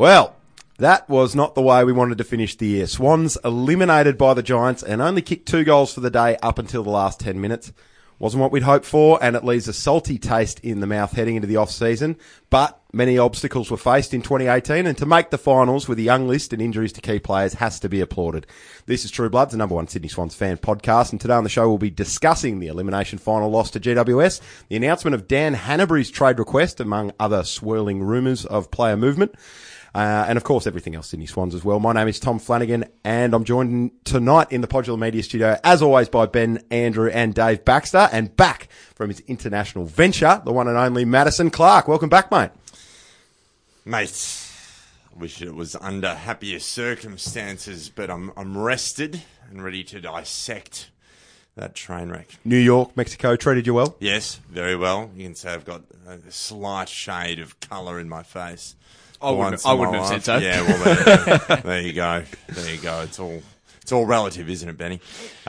Well, that was not the way we wanted to finish the year. Swans eliminated by the Giants and only kicked two goals for the day up until the last 10 minutes. Wasn't what we'd hoped for, and it leaves a salty taste in the mouth heading into the off season. But many obstacles were faced in 2018, and to make the finals with a young list and injuries to key players has to be applauded. This is True Bloods, the number one Sydney Swans fan podcast, and today on the show we'll be discussing the elimination final loss to GWS, the announcement of Dan Hannebery's trade request, among other swirling rumours of player movement. Uh, and of course, everything else Sydney Swans as well. My name is Tom Flanagan, and I'm joined tonight in the Podular Media Studio, as always, by Ben, Andrew, and Dave Baxter, and back from his international venture, the one and only Madison Clark. Welcome back, mate. Mate, I wish it was under happier circumstances, but I'm I'm rested and ready to dissect that train wreck. New York, Mexico treated you well. Yes, very well. You can say I've got a slight shade of colour in my face. I wouldn't, I wouldn't have said so. Yeah, well, there, there you go. There you go. It's all it's all relative, isn't it, Benny?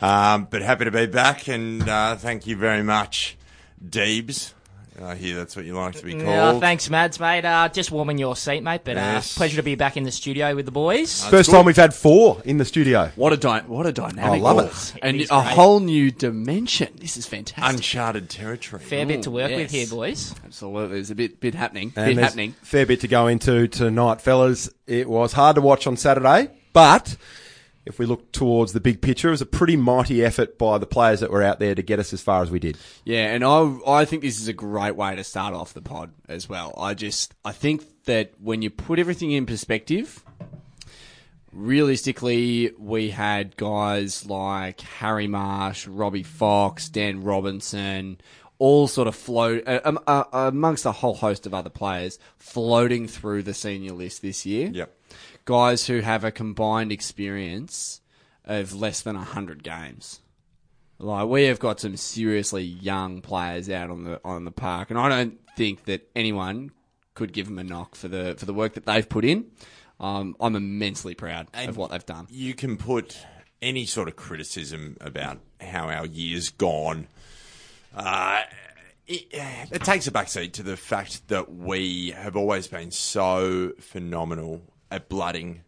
Um, but happy to be back, and uh, thank you very much, Deebs. I hear that's what you like to be called. Yeah, thanks, Mads, mate. Uh, just warming your seat, mate. But Yes. uh, pleasure to be back in the studio with the boys. First good. time we've had four in the studio. What a dy- what a dynamic! I love ball. it. and It is a great. whole new dimension. This is fantastic. Uncharted territory. Fair bit to work Ooh, with yes. here, boys. Absolutely, there's a bit bit happening. And bit there's happening. Fair bit to go into tonight, fellas. It was hard to watch on Saturday, but if we look towards the big picture, it was a pretty mighty effort by the players that were out there to get us as far as we did. Yeah, and I I think this is a great way to start off the pod as well. I just I think that when you put everything in perspective, realistically, we had guys like Harry Marsh, Robbie Fox, Dan Robinson, all sort of float uh, um, uh, amongst a whole host of other players floating through the senior list this year. Yep. Guys who have a combined experience of less than 100 games. Like we have got some seriously young players out on the on the park, and I don't think that anyone could give them a knock for the for the work that they've put in. Um, I'm immensely proud of what they've done. you can put any sort of criticism about how our year's gone. Uh, it, it takes a backseat to the fact that we have always been so phenomenal at blooding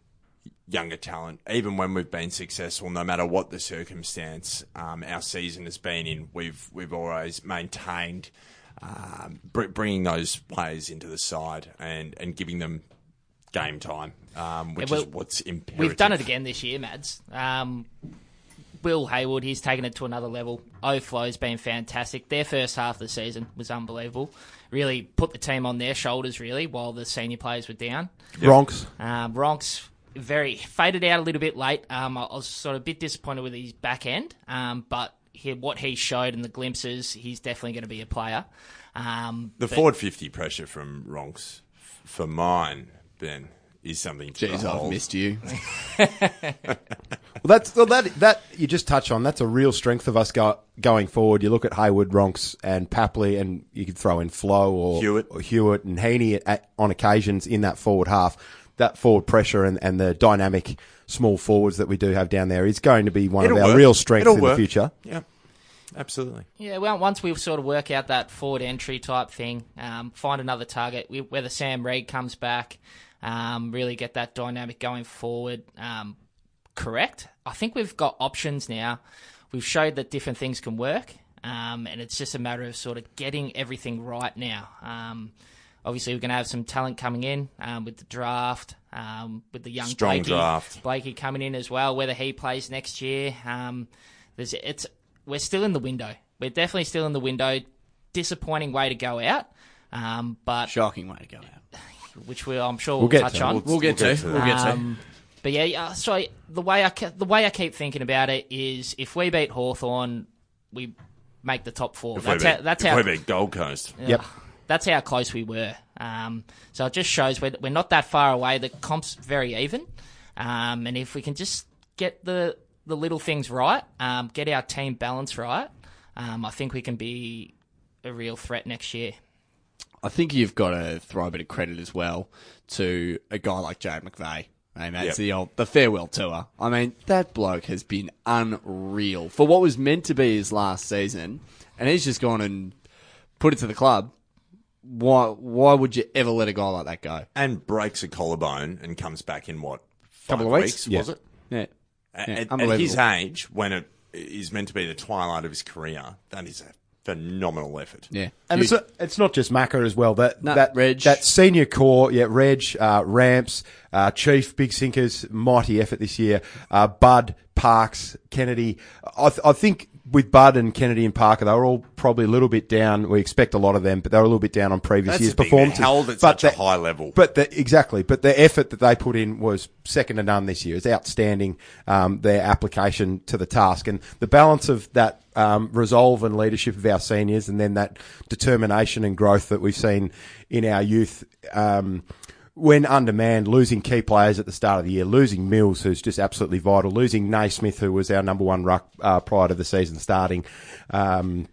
younger talent, even when we've been successful, no matter what the circumstance um, our season has been in. We've we've always maintained um, bringing those players into the side and, and giving them game time, um, which Yeah, well, is what's imperative. We've done it again this year, Mads. Will Hayward, he's taken it to another level. O'Flow's been fantastic. Their first half of the season was unbelievable. Really put the team on their shoulders, really, while the senior players were down. Bronx. Um, Ronks very faded out a little bit late. Um, I was sort of a bit disappointed with his back end, um, but he, what he showed in the glimpses, he's definitely going to be a player. Um, The but- forward 50 pressure from Ronks, f- for mine, Ben, is something to Jeez, I've missed you. Well, that's well, that that you just touch on. That's a real strength of us go, going forward. You look at Hayward, Ronks, and Papley, and you could throw in Flo or Hewett. or Hewett and Heaney at, on occasions in that forward half. That forward pressure and, and the dynamic small forwards that we do have down there is going to be one It'll of our work. real strengths It'll in work. the future. Yeah, absolutely. Yeah, well, once we sort of work out that forward entry type thing, um, find another target, we, whether Sam Reid comes back, um, really get that dynamic going forward um, correct. I think we've got options now. We've showed that different things can work, um, and it's just a matter of sort of getting everything right now. Um, obviously, we're going to have some talent coming in um, with the draft, um, with the young Strong Blakey, draft. Blakey coming in as well. Whether he plays next year, um, there's it's we're still in the window. We're definitely still in the window. Disappointing way to go out, um, but Shocking way to go out. Which we I'm sure We'll we'll, touch to on. We'll get We'll get to. to We'll get to. Um, but yeah, yeah, so the way I ke- the way I keep thinking about it is if we beat Hawthorn, we make the top four. If That's we how, beat, that's if how we beat Gold Coast. Yep. that's how close we were. Um, so it just shows we're, we're not that far away. The comp's very even, um, and if we can just get the the little things right, um, get our team balance right, um, I think we can be a real threat next year. I think you've got to throw a bit of credit as well to a guy like Jarrad McVeigh. I mean, that's Yep. the old the farewell tour. I mean, that bloke has been unreal for what was meant to be his last season, and he's just gone and put it to the club. why why would you ever let a guy like that go? and breaks a collarbone and comes back in what Couple of weeks? was it? Yeah, Yeah, at- at his age, when it is meant to be the twilight of his career, that is a phenomenal effort. yeah. And it's not, it's not just Macca as well. That No, that Reg. that senior core, yeah, Reg, uh, Ramps, uh, Chief, big sinkers, mighty effort this year. Uh, Bud, Parks, Kennedy. I, th- I think with Bud and Kennedy and Parker, they were all probably a little bit down. We expect a lot of them, but they were a little bit down on previous That's years' the thing, they're performances. held at but such a high level. But the, exactly, but the effort that they put in was second to none this year. It's outstanding. Um, their application to the task and the balance of that um, resolve and leadership of our seniors, and then that determination and growth that we've seen in our youth. Um, when undermanned, losing key players at the start of the year, losing Mills, who's just absolutely vital, losing Naismith, who was our number one ruck uh, prior to the season starting. Um,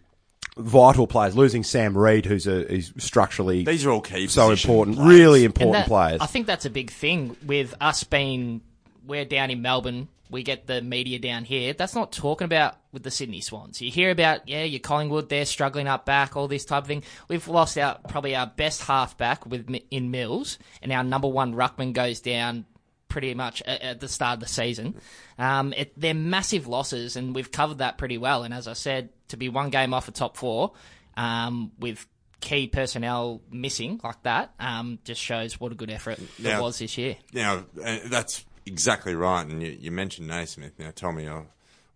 vital players, losing Sam Reid, who's a who's structurally These are all key so important, players. really important that- players. I think that's a big thing with us being we're down in Melbourne. We get the media down here. That's not talking about with the Sydney Swans. You hear about yeah, your Collingwood, they're struggling up back, all this type of thing. We've lost our probably our best halfback with in Mills, and our number one ruckman goes down pretty much at, at the start of the season. Um, it, they're massive losses, and we've covered that pretty well. And as I said, to be one game off a top four um, with key personnel missing like that um, just shows what a good effort Yeah. it was this year. Now, uh, that's exactly right. And you, you mentioned Naismith. Now, Tommy, I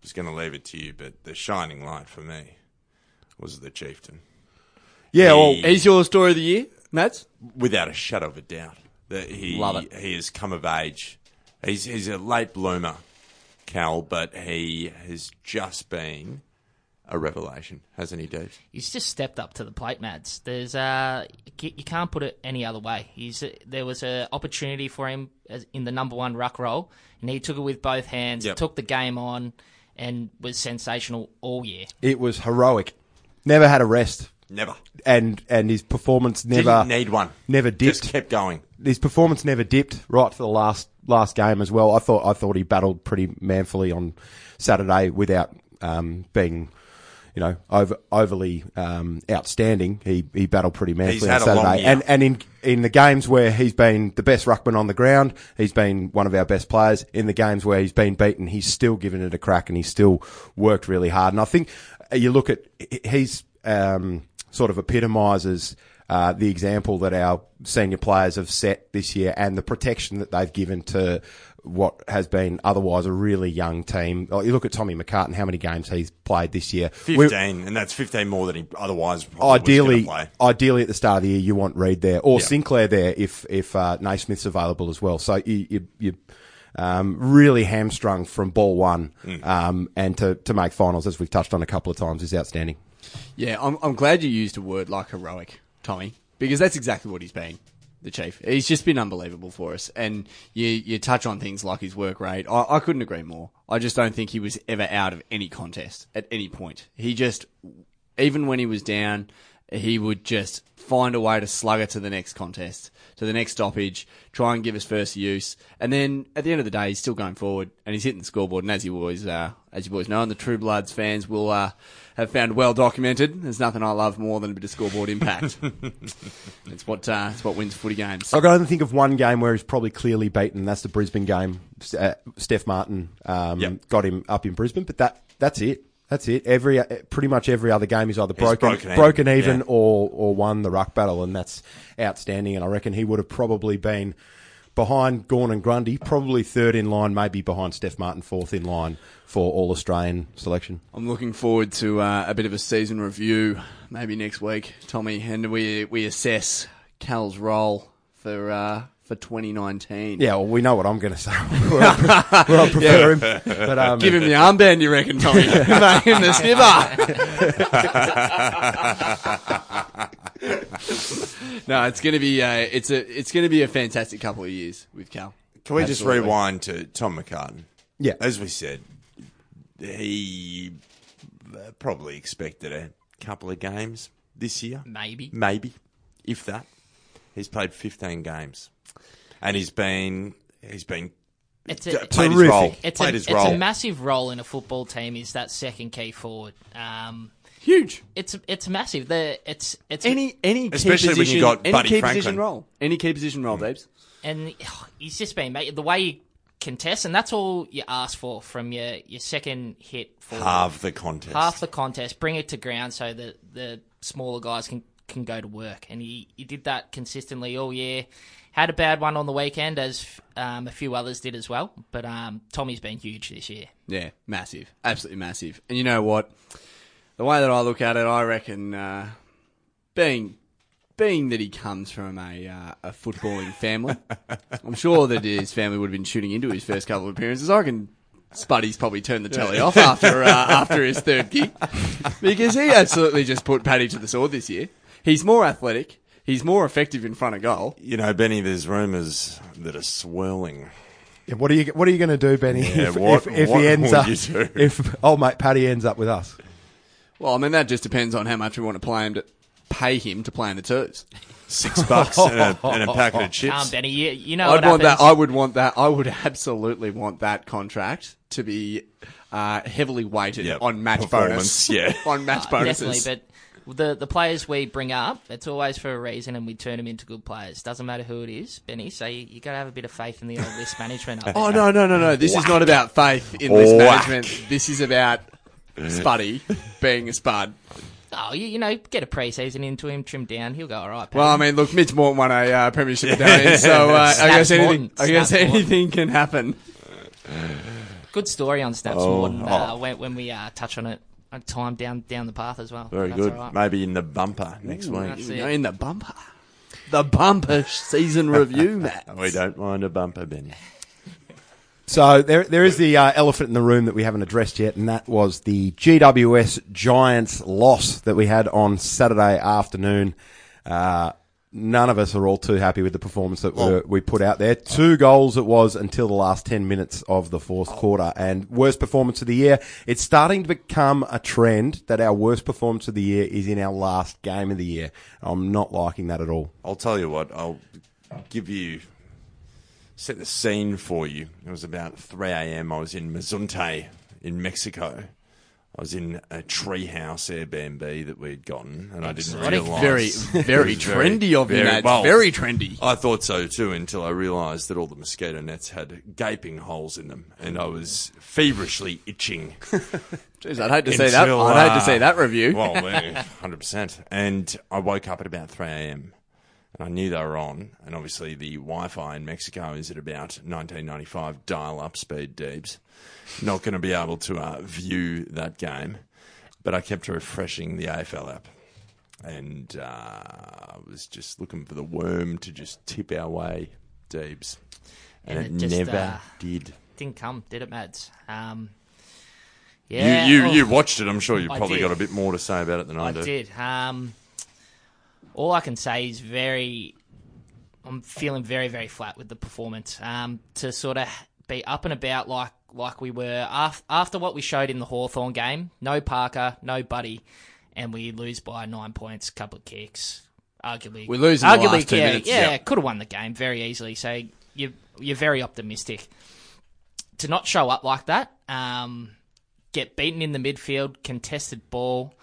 was going to leave it to you, but the shining light for me was the Chieftain. yeah, well, He- Is your story of the year, Mads? without a shadow of a doubt. That he Love it. he has come of age. He's he's a late bloomer, Cal, but he has just been a revelation, hasn't he, Dave? He's just stepped up to the plate, Mads. There's uh, you you can't put it any other way. He's there was an opportunity for him in the number one ruck role, and he took it with both hands. Yep. Took the game on, and was sensational all year. it was heroic. Never had a rest, Never. and and his performance never Didn't need one. never dipped. Just kept going. his performance never dipped right for the last last game as well. I thought I thought he battled pretty manfully on Saturday without um, being, you know, over, overly um, outstanding. He he battled pretty manfully on Saturday, and and in in the games where he's been the best ruckman on the ground, he's been one of our best players. In the games where he's been beaten, he's still given it a crack, and he's still worked really hard. And I think uh, you look at he's um, sort of epitomises uh, the example that our senior players have set this year and the protection that they've given to what has been otherwise a really young team. You look at Tommy McCartin, how many games he's played this year. We- 15, and that's 15 more than he otherwise probably ideally, was play. ideally at the start of the year, you want Reid there or Yeah. Sinclair there if if uh, Naismith's available as well. So you you, you um, really hamstrung from ball one, Mm. um, and to to make finals as we've touched on a couple of times is outstanding. Yeah, I'm, I'm glad you used a word like heroic, Tommy, because that's exactly what he's been, the chief. He's just been unbelievable for us. And you, you touch on things like his work rate. I, I couldn't agree more. I just don't think he was ever out of any contest at any point. He just, even when he was down, he would just find a way to slug it to the next contest, to the next stoppage, try and give us first use, and then at the end of the day, he's still going forward and he's hitting the scoreboard. And as you boys, uh, as you boys know, and the True Bloods fans will uh, have found well documented. There's nothing I love more than a bit of scoreboard impact. it's what uh, it's what wins footy games. I can only think of one game where he's probably clearly beaten. That's the Brisbane game. Uh, Steph Martin um, Yep. got him up in Brisbane, but that that's it. That's it. Every uh, pretty much every other game he's either broken broken broken, even, even yeah. or or won the ruck battle, and that's outstanding. And I reckon he would have probably been behind Gawn and Grundy, probably third in line, maybe behind Steph Martin, fourth in line for All Australian selection. I'm looking forward to uh, a bit of a season review, maybe next week, Tommy, and we we assess Cal's role for uh, for 2019. Yeah, well, we know what I'm going to say. where, I, where I prefer him, but um, Give him the armband, you reckon, Tommy? Make him the snipper. no, it's gonna be uh, it's a it's gonna be a fantastic couple of years with Cal. Can we just rewind to Tom McCartin? Yeah. As we said, he uh, probably expected a couple of games this year. Maybe. Maybe, if that. He's played 15 games. And he's been he's been It's a, played his role. it's, a, played his it's role. a massive role in a football team. Is that second key forward? Um, Huge. it's it's massive. The it's it's Any any key Especially when you position, got any Buddy key Franklin. position role, any key position role, Debs. and oh, he's just been made the way you contest, and that's all you ask for from your your second hit forward. half the contest. half the contest, bring it to ground so that the smaller guys can, can go to work. And he, he did that consistently all year. Had a bad one on the weekend, as um, a few others did as well. But um, Tommy's been huge this year. Yeah, massive, absolutely massive. And you know what? The way that I look at it, I reckon, uh, being being that he comes from a uh, a footballing family, I'm sure that his family would have been shooting into his first couple of appearances. I reckon Spuddy's probably turned the telly off after uh, after his third gig because he absolutely just put Paddy to the sword this year. He's more athletic. He's more effective in front of goal. You know, Benny, there's rumours that are swirling. Yeah, what are you What are you going to do, Benny? Yeah, if, what- if, if what he ends up, you do? if old mate Paddy ends up with us? Well, I mean that just depends on how much we want to play him to pay him to play in the twos. Six bucks and a, and a packet of chips. Um, Benny, you, you know I'd what want happens. that. I would want that. I would absolutely want that contract to be uh, heavily weighted Yep. on match Performance, bonus. yeah. on match Uh, bonuses. Definitely, but the the players we bring up, it's always for a reason, and we turn them into good players. Doesn't matter who it is, Benny. So you, you got to have a bit of faith in the old list management. oh there. no, no, no, no! This is not about faith in this Whack. management. This is about Spuddy being a spud. Oh, you, you know, get a preseason into him, trim down, he'll go all right. Well, I mean, look, Mitch Morton won a uh, premiership medallion, so uh, I guess anything. I guess Snaps Morton. anything can happen. Good story on Snaps Oh, Morton uh, oh. when, when we uh, touch on it on time down down the path as well. Very That's good. all right. Maybe in the bumper next week. You know, in the bumper, the bumper season review, Matt. We don't mind a bumper, Benny. So there, there is the uh, elephant in the room that we haven't addressed yet, and that was the GWS Giants loss that we had on Saturday afternoon. Uh, none of us are all too happy with the performance that we, we put out there. Two goals it was until the last 10 minutes of the fourth quarter, and worst performance of the year. It's starting to become a trend that our worst performance of the year is in our last game of the year. I'm not liking that at all. I'll tell you what. I'll give you set the scene for you. It was about 3 a.m. I was in Mazunte in Mexico. I was in a treehouse Airbnb that we'd gotten, and I didn't realise. Very, very It was very- trendy of you, Matt. well, very trendy. I thought so too until I realised that all the mosquito nets had gaping holes in them, and I was feverishly itching. Jeez, I'd hate to see that. I'd hate to uh, see that review. Well, hundred percent. And I woke up at about three a.m. and I knew they were on. And obviously, the Wi-Fi in Mexico is at about 1995 dial-up speed. Deeps not going to be able to uh, view that game, but I kept refreshing the AFL app. And uh, I was just looking for the worm to just tip our way, Deebs. And, And it, it just, never uh, did. Didn't come, did it, Mads? Um, yeah, you you, oh, you watched it. I'm sure you probably got a bit more to say about it than I, I do. did. Um, all I can say is very. I'm feeling very, very flat with the performance. Um, to sort of be up and about like like we were after, after what we showed in the Hawthorn game. No Parker, no Buddy, and we lose by nine points, couple of kicks. Arguably, We lose in the arguably, last two yeah, minutes. Yeah, Yep. could have won the game very easily. So you you're very optimistic to not show up like that. Um, get beaten in the midfield, contested ball.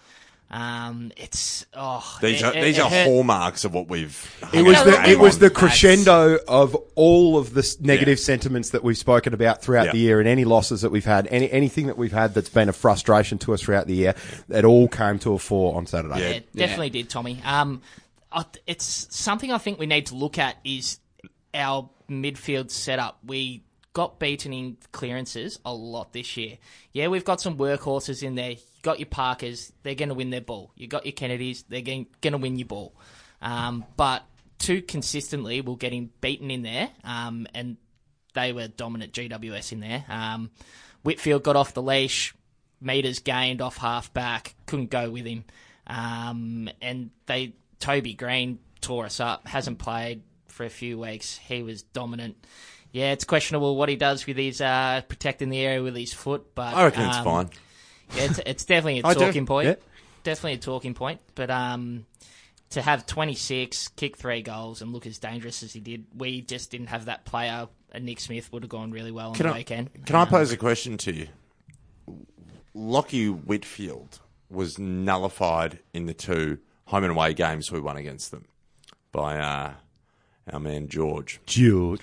Um, it's oh, These it- are these it are hurt. hallmarks of what we've. It was the right. it was the That's- crescendo of all of the negative Yeah. sentiments that we've spoken about throughout Yeah. the year, and any losses that we've had, any anything that we've had that's been a frustration to us throughout the year. It all came to a fore on Saturday. Yeah. It definitely did, Tommy. Um, it's something I think we need to look at is our midfield setup. We got beaten in clearances a lot this year. Yeah, we've got some workhorses in there. Got your Parkers, they're going to win their ball. You got your Kennedys, they're going to win your ball. Um, but too consistently, we're getting beaten in there, um, and they were dominant GWS in there. Um, Whitfield got off the leash, meters gained off half back, couldn't go with him. Um, and they Toby Greene tore us up, hasn't played for a few weeks. He was dominant. Yeah, it's questionable what he does with his uh, protecting the area with his foot, but I reckon it's um, fine. Yeah, it's, it's definitely a I do, talking point. yeah. Definitely a talking point. But um, to have 26, kick three goals, and look as dangerous as he did, we just didn't have that player. And Nick Smith would have gone really well on Can the I, weekend. can I Um, pose a question to you? Lachie Whitfield was nullified in the two home and away games we won against them by uh, our man George. Jude.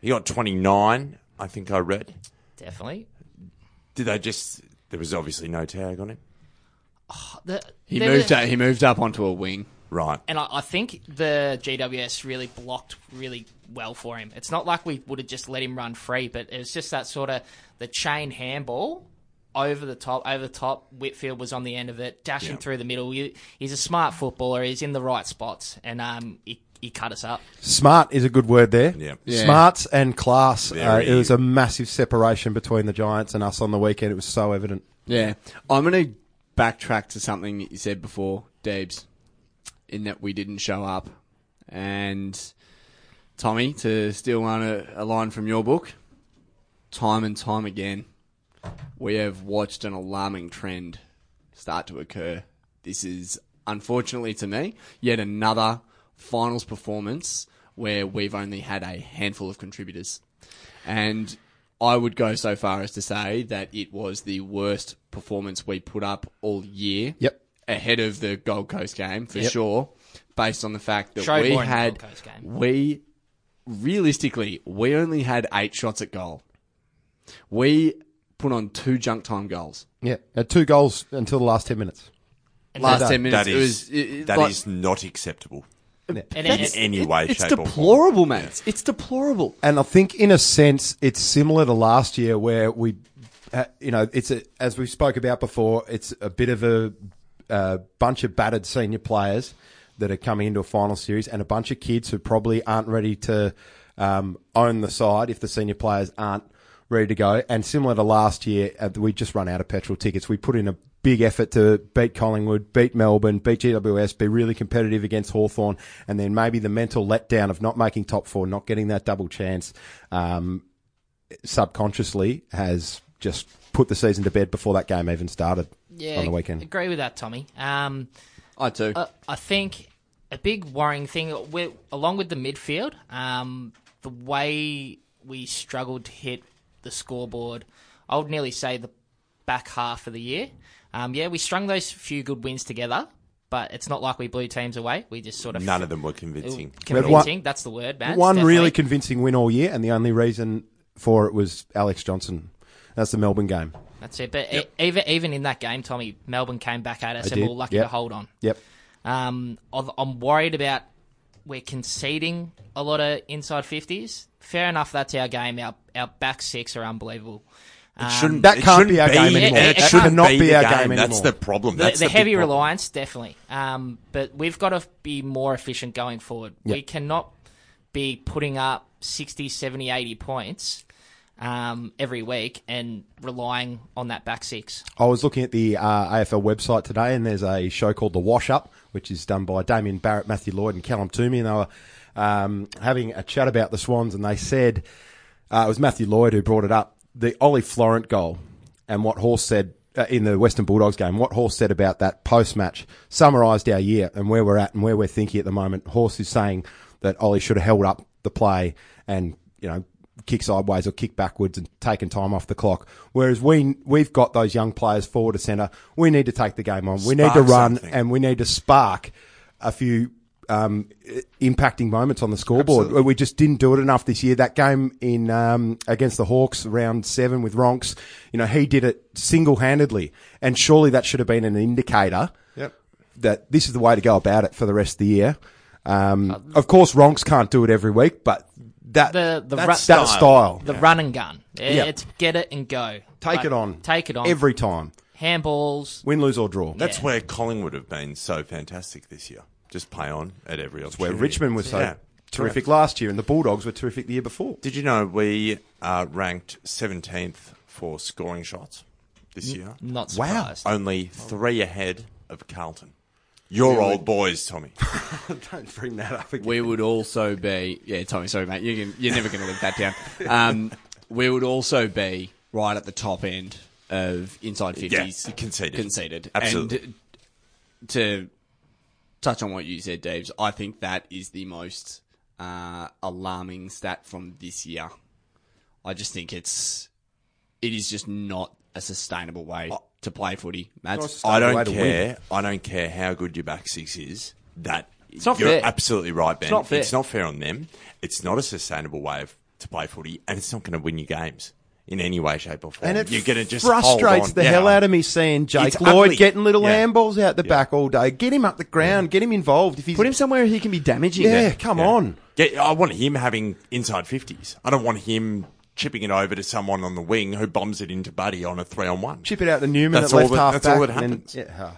He got 29, I think I read. Definitely. Did they just. There was obviously no tag on him. The, He there moved. were- Up, he moved up onto a wing. Right. And I, I think the GWS really blocked really well for him. It's not like we would have just let him run free, but it was just that sort of the chain handball over the top, over the top. Whitfield was on the end of it, dashing Yeah. through the middle. He- He's a smart footballer. He's in the right spots, and um, he, he cut us up. Smart is a good word there. Yeah. Yeah. Smarts and class. Uh, Very- it was a massive separation between the Giants and us on the weekend. It was so evident. Yeah, I'm going to backtrack to something that you said before, Debs, in that we didn't show up, and Tommy to steal one a, a line from your book. Time and time again, we have watched an alarming trend start to occur. This is unfortunately to me yet another finals performance where we've only had a handful of contributors. And I would go so far as to say that it was the worst performance we put up all year. Yep. Ahead of the Gold Coast game, for Yep. sure, based on the fact that Showed we more in the had, Gold Coast game. we, realistically, we only had eight shots at goal. We put on two junk time goals. Yeah. Had two goals until the last 10 minutes. And Last 10 minutes, That it is, was, it, it- that like- is not acceptable. And In it- any it- way, it's shape, or form. deplorable, mate. It's deplorable. And I think, in a sense, it's similar to last year where we, uh, you know, it's a, as we spoke about before, it's a bit of a, a bunch of battered senior players that are coming into a final series and a bunch of kids who probably aren't ready to um, own the side if the senior players aren't ready to go. And similar to last year, uh, we just run out of petrol tickets. We put in a big effort to beat Collingwood, beat Melbourne, beat GWS, be really competitive against Hawthorn, and then maybe the mental letdown of not making top four, not getting that double chance, um, subconsciously has just put the season to bed before that game even started yeah, on the weekend. agree with that, Tommy. Um, I too. Uh, I think a big worrying thing, we along with the midfield, um, the way we struggled to hit the scoreboard, I would nearly say the back half of the year. Um, yeah, we strung those few good wins together, but it's not like we blew teams away. We just sort of None of them were convincing. had one- convincing. That's the word, man. One really convincing win all year, and the only reason for it was Alex Johnson. That's the Melbourne game. That's it. But e- even even in that game, Tommy, Melbourne came back at us, They and we did, were lucky yep. to hold on. Yep. Um, I've- I'm worried about we're conceding a lot of inside fifties. Fair enough, that's our game. Our our back six are unbelievable. Um, Shouldn't- That can't shouldn't be our game anymore. and It It can't shouldn't not be, be our game. game That's the problem. the, That's the the, big heavy problem. reliance, definitely. Um, but we've got to be more efficient going forward. We cannot be putting up 60, 70, 80 points um, every week and relying on that back six. I was looking at the uh, AFL website today, and there's a show called The Wash Up, which is done by Damian Barrett, Matthew Lloyd, and Callum Twomey, and they were um, having a chat about the Swans, and they said uh, it was Matthew Lloyd who brought it up. The Ollie Florent goal and what Horse said uh, in the Western Bulldogs game, what Horse said about that post match summarised our year and where we're at and where we're thinking at the moment. Horse is saying that Ollie should have held up the play and, you know, kick sideways or kick backwards and taken time off the clock. Whereas we we've got those young players forward to centre. We need to take the game on. We need to run something. and we need to spark a few um, impacting moments on the scoreboard. We just didn't do it enough this year. That game in um, against the Hawks, round seven with Ronks, you know, he did it single handedly, and surely that should have been an indicator Yep. that this is the way to go about it for the rest of the year. Um, of course, Ronks can't do it every week, but that The- the that's ru- that style. style. The run and gun. Yeah. It's get it and go. Take But it on. Take it on. every time, handballs. win, lose or draw. That's Yeah. where Collingwood have been so fantastic this year. Just play on at every where. Richmond was so Yeah. terrific last year, and the Bulldogs were terrific the year before. Did you know we uh, ranked 17th for scoring shots this year? Not Wow. Only three ahead of Carlton. Your old boys, Tommy. Don't bring that up again. We would also be, yeah, Tommy. Sorry, mate. You can, you're never going to live that down. Um, we would also be right at the top end of inside fifties Yeah, conceded. conceded, Absolutely. And to touch on what you said, Daves. I think that is the most uh, alarming stat from this year. I just think it's it is just not a sustainable way to play footy. Mads. I don't care. I don't care how good your back six is. That it's not you're fair. absolutely right, Ben. not fair. It's not fair on them. It's not a sustainable way of, to play footy, and it's not going to win you games in any way, shape, or form. And it you're going to just frustrates the Yeah. hell out of me seeing Jake It's Lloyd ugly. getting little Yeah. handballs out the back all day. Get him up the ground. Get him involved. If he's Put him somewhere he can be damaging. yeah, it. come Yeah. on. Yeah, I want him having inside fifties. I don't want him chipping it over to someone on the wing who bombs it into Buddy on a three on one. Chip it out to Newman That's at left that- half that's back. all that and then- happens. yeah, ah.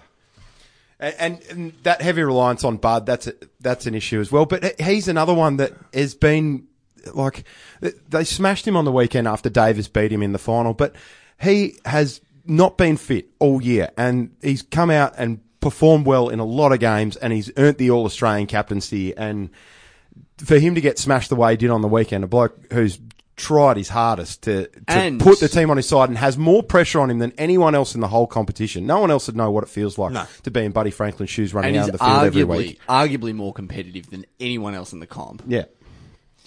And, and, and that heavy reliance on Bud, that's a, that's an issue as well. But he's another one that has been like they smashed him on the weekend after Davis beat him in the final, but he has not been fit all year, and he's come out and performed well in a lot of games, and he's earned the All Australian captaincy. And for him to get smashed the way he did on the weekend, a bloke who's tried his hardest to, to put the team on his side and has more pressure on him than anyone else in the whole competition. No one else would know what it feels like No. to be in Buddy Franklin's shoes running and out on the field every week. arguably more competitive than anyone else in the comp. Yeah.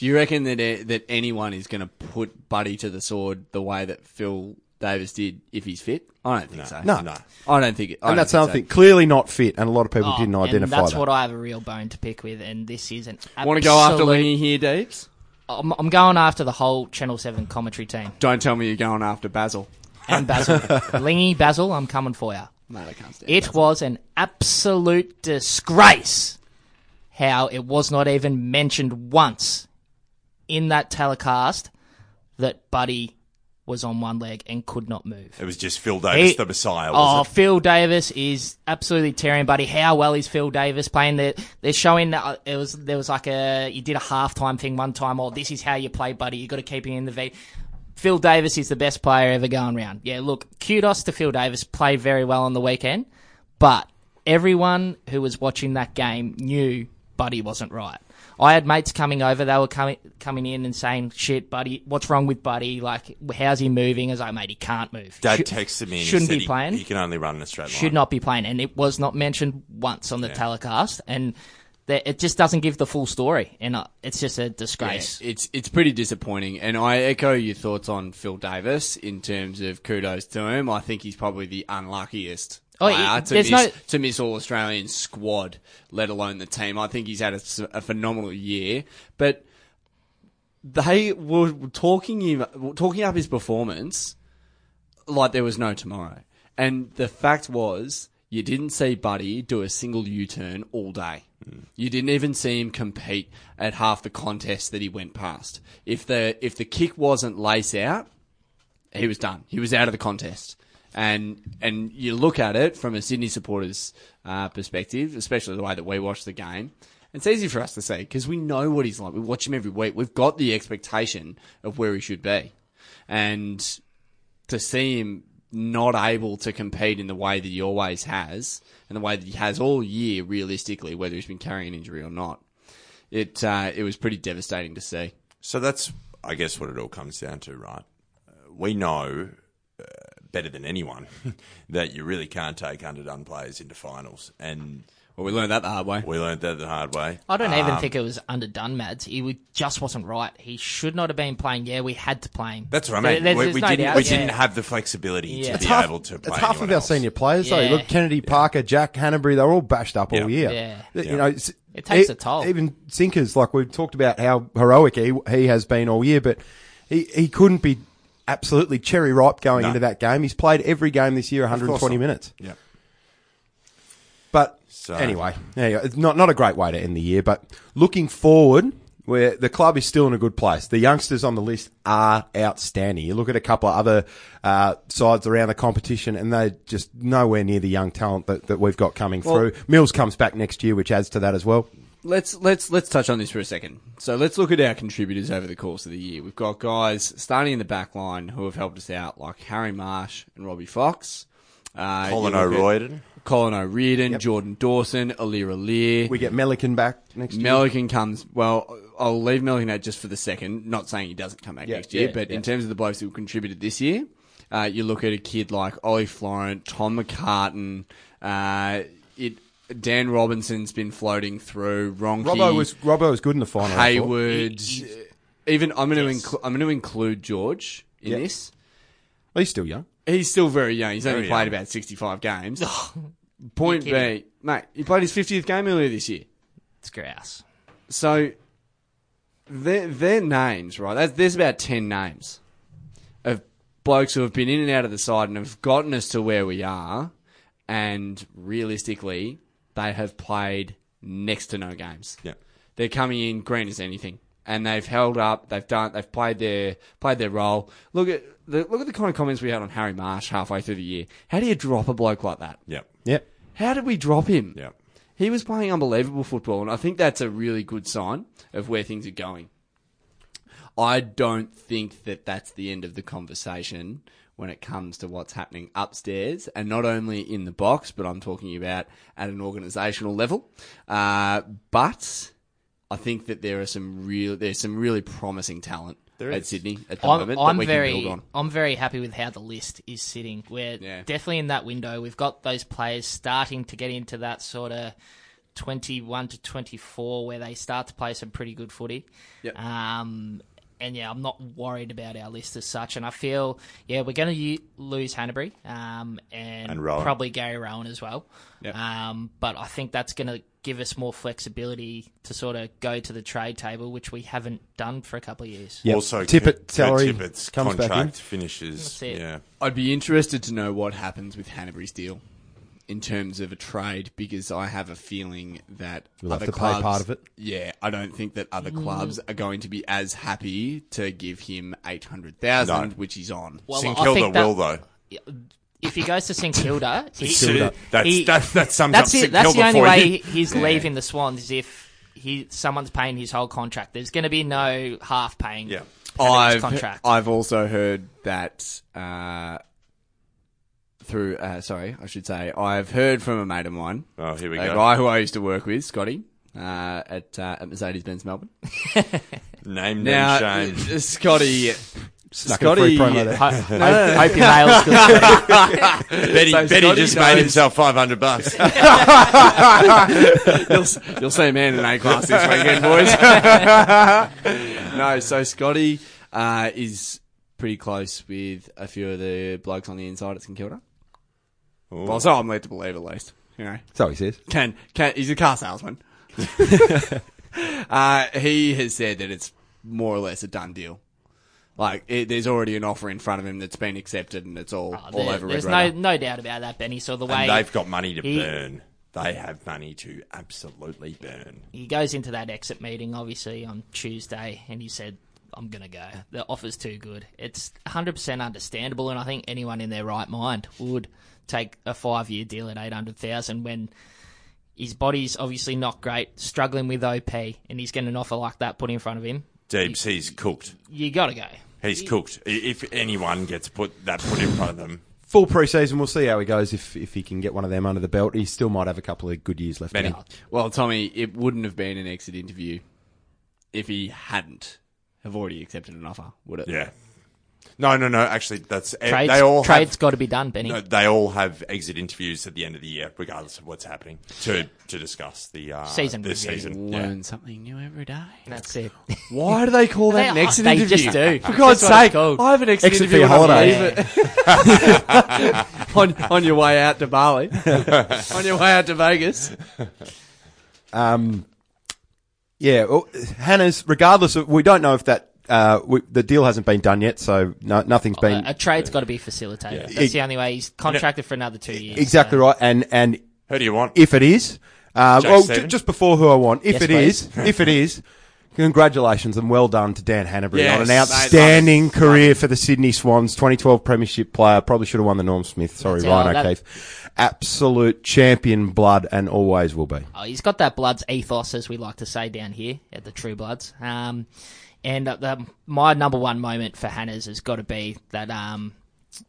Do you reckon that uh, that anyone is going to put Buddy to the sword the way that Phil Davis did if he's fit? I don't think so. No. No. I don't think. I And don't that's think another so. Clearly not fit, and a lot of people Oh, didn't and identify that's that. what I have a real bone to pick with, and this is an Want to go after absolute- Lenny here, Deeps? I'm, I'm going after the whole Channel Seven commentary team Don't tell me you're going after Basil. and Basil, Lingy Basil. I'm coming for you. Mate, I can't stand It was an absolute disgrace how it was not even mentioned once in that telecast that Buddy was on one leg and could not move. It was just Phil Davis, He- the Messiah. Oh, it? Phil Davis is absolutely tearing, buddy. How well is Phil Davis playing? They're, they're showing uh, it was there was like a you did a halftime thing one time. Oh, this is how you play, buddy. You got to keep him in the V. Phil Davis is the best player ever going round. Yeah, look, kudos to Phil Davis. Played very well on the weekend, but everyone who was watching that game knew Buddy wasn't right. I had mates coming over. They were coming coming in and saying, "Shit, Buddy, what's wrong with Buddy? Like, how's he moving?" As I was like, "Mate, he can't move. Dad Should- texted me. Shouldn't he said be he- playing. He, can only run in a straight line. should not be playing, and it was not mentioned once on the telecast, and that it just doesn't give the full story, and uh, it's just a disgrace. Yeah, it's it's pretty disappointing, and I echo your thoughts on Phil Davis in terms of kudos to him. I think he's probably the unluckiest Oh, player it- to miss no- to miss All Australian squad, let alone the team. I think he's had a phenomenal year, but they were talking him talking up his performance like there was no tomorrow. And the fact was, you didn't see Buddy do a single U turn all day. Hmm. You didn't even see him compete at half the contests that he went past. If the if the kick wasn't lace out, he was done. He was out of the contest. And and you look at it from a Sydney supporter's uh, perspective, especially the way that we watch the game. It's easy for us to see because we know what he's like. We watch him every week. We've got the expectation of where he should be, and to see him not able to compete in the way that he always has, and the way that he has all year, realistically, whether he's been carrying an injury or not, it uh, it was pretty devastating to see. So that's, I guess, what it all comes down to, right? We know uh, better than anyone that you really can't take underdone players into finals, and Well, we learned that the hard way. we learned that the hard way. I don't even Um, think it was underdone, Mads. He w- just wasn't right. He should not have been playing. Yeah, we had to play him. That's what I There- mean. there's- we there's we no didn't, doubt, we yeah. didn't have the flexibility Yeah. to It's be half, able to play. it's play half of anyone our else. senior players, though. Yeah. Look, Kennedy, Parker, Jack, Hannebery, they're all bashed up all year. Yeah. You know, it's- It takes e- a toll. Even Sinkers, like we've talked about how heroic he, he has been all year, but he, he couldn't be absolutely cherry ripe going No. into that game. He's played every game this year, 120 minutes. Yeah. But So- anyway, yeah, it's not not a great way to end the year. But looking forward, where the club is still in a good place. The youngsters on the list are outstanding. You look at a couple of other uh, sides around the competition, and they're just nowhere near the young talent that, that we've got coming Well- through. Mills comes back next year, which adds to that as well. Let's let's let's touch on this for a second. So let's look at our contributors over the course of the year. We've got guys starting in the back line who have helped us out, like Harry Marsh and Robbie Fox. Uh, Colin O'Riordan. Colin O'Riordan, Jordan Dawson, Aliir Aliir. We get Melican back next year. Melican comes. Well, I'll leave Melican out just for the second. Not saying he doesn't come back Yeah, next year, yeah, but yeah. in terms of the blokes who contributed this year, uh, you look at a kid like Ollie Florent, Tom McCartin. Uh, it Dan Robinson's been floating through. Ronke, Robbo was Robbo was good in the final. Hayward. He- he's- uh, even I'm going to Yes. include I'm going to include George in Yeah. this. Well, he's still young. He's still very young. He's only played young. about 65 games. Point B, mate, he played his 50th game earlier this year. It's grouse. So, their, their names, right? There's, there's about 10 names of blokes who have been in and out of the side and have gotten us to where we are. And realistically, they have played next to no games. Yeah. They're coming in green as anything. And they've held up. They've done. They've played their played their role. Look at the look at the kind of comments we had on Harry Marsh halfway through the year. How do you drop a bloke like that? Yep. Yep. How did we drop him? Yep. He was playing unbelievable football, and I think that's a really good sign of where things are going. I don't think that that's the end of the conversation when it comes to what's happening upstairs, and not only in the box, but I'm talking about at an organisational level. Uh, but I think that there are some real, there's some really promising talent at. Sydney at the I'm, moment I'm that we very, can build on. I'm very happy with how the list is sitting. We're Yeah. definitely in that window. We've got those players starting to get into that sort of 21 to 24 where they start to play some pretty good footy. Yep. Um, and yeah, I'm not worried about our list as such. And I feel, yeah, we're going to u- lose Hannebery um, and, And Rohan. probably Gary Rohan as well. Yep. Um, but I think that's going to give us more flexibility to sort of go to the trade table, which we haven't done for a couple of years. Yep. Also, Tippett Kurt salary Tippett's comes back in. contract finishes. That's it. Yeah. I'd be interested to know what happens with Hannebery's deal in terms of a trade because I have a feeling that We'll have other to pay clubs, part of it. Yeah, I don't think that other Mm. clubs are going to be as happy to give him eight hundred thousand, No. which he's on. Well, St I Kilda think that- will though. If he goes to St Kilda, he, Kilda. That's, He- that, that sums that's up it. St That's the only for way you. he's leaving the Swans is if he someone's paying his whole contract. There's going to be no half paying. Yeah. Hannebery's I've contract. I've also heard that uh, through. Uh, sorry, I should say I've heard from a mate of mine, Oh, here we a go. guy who I used to work with, Scotty. Uh, at uh, at Mercedes Benz Melbourne. Name, Now, name, shame. uh, Scotty, Snuck in a free Scotty, promo there. Ho- hope, hope your mail's good. Betty, so Betty just knows- made himself 500 bucks. you'll, you'll see a man in A class this weekend, boys. no, so Scotty uh, is pretty close with a few of the blokes on the inside at St Kilda. Well, so I'm led to believe at least. You know, So he says. can can he's a car salesman. uh, he has said that it's more or less a done deal. Like it, there's already an offer in front of him that's been accepted, and it's all Oh, all there- over there's no Raider. no doubt about that, Benny. So the way and they've got money to he- burn. They have money to absolutely burn. he goes into that exit meeting, obviously on Tuesday, and he said, "I'm gonna go. The offer's too good." It's 100 percent understandable, and I think anyone in their right mind would take a five year deal at 800,000 when his body's obviously not great, struggling with OP, and he's getting an offer like that put in front of him. Deeps, he's cooked. You got to go. He's cooked. If anyone gets put that put in front of them, Full preseason, we'll see how he goes. If if he can get one of them under the belt, he still might have a couple of good years left. Benny. Well, Tommy, it wouldn't have been an exit interview if he hadn't have already accepted an offer, would it? yeah. No, no, no. Actually, that's eh, Trades, they all trades have. got to be done, Benny. No, they all have exit interviews at the end of the year, regardless of what's happening, to to discuss the uh, Season this review. season. Yeah. Learn something new every day. That's it. Why do they call that They- an exit they interview? just do. For God's That's what it's sake, called. I have an exit, Exit for interview your holiday. leave it. on, on your way out to Bali. on your way out to Vegas. Um, yeah, well, Hannah's. Regardless of, we don't know if that uh, we, the deal hasn't been done yet, so no, nothing's been a, a trade's got to be facilitated. Yeah. That's the only way. He's contracted for another two years. exactly so- right. And and Who do you want? if it is, uh, well, j- just before who I want, if Yes, it please. is, if it is, congratulations and well done to Dan Hannebery Yes, on an outstanding love career for the Sydney Swans, 2012 Premiership player. Probably should have won the Norm Smith. Sorry, That's it. Ryan that- O'Keefe. Absolute champion blood and always will be. Oh, he's got that Bloods ethos, as we like to say down here at the True Bloods. Um, and uh, the, my number one moment for Hanners has got to be that um,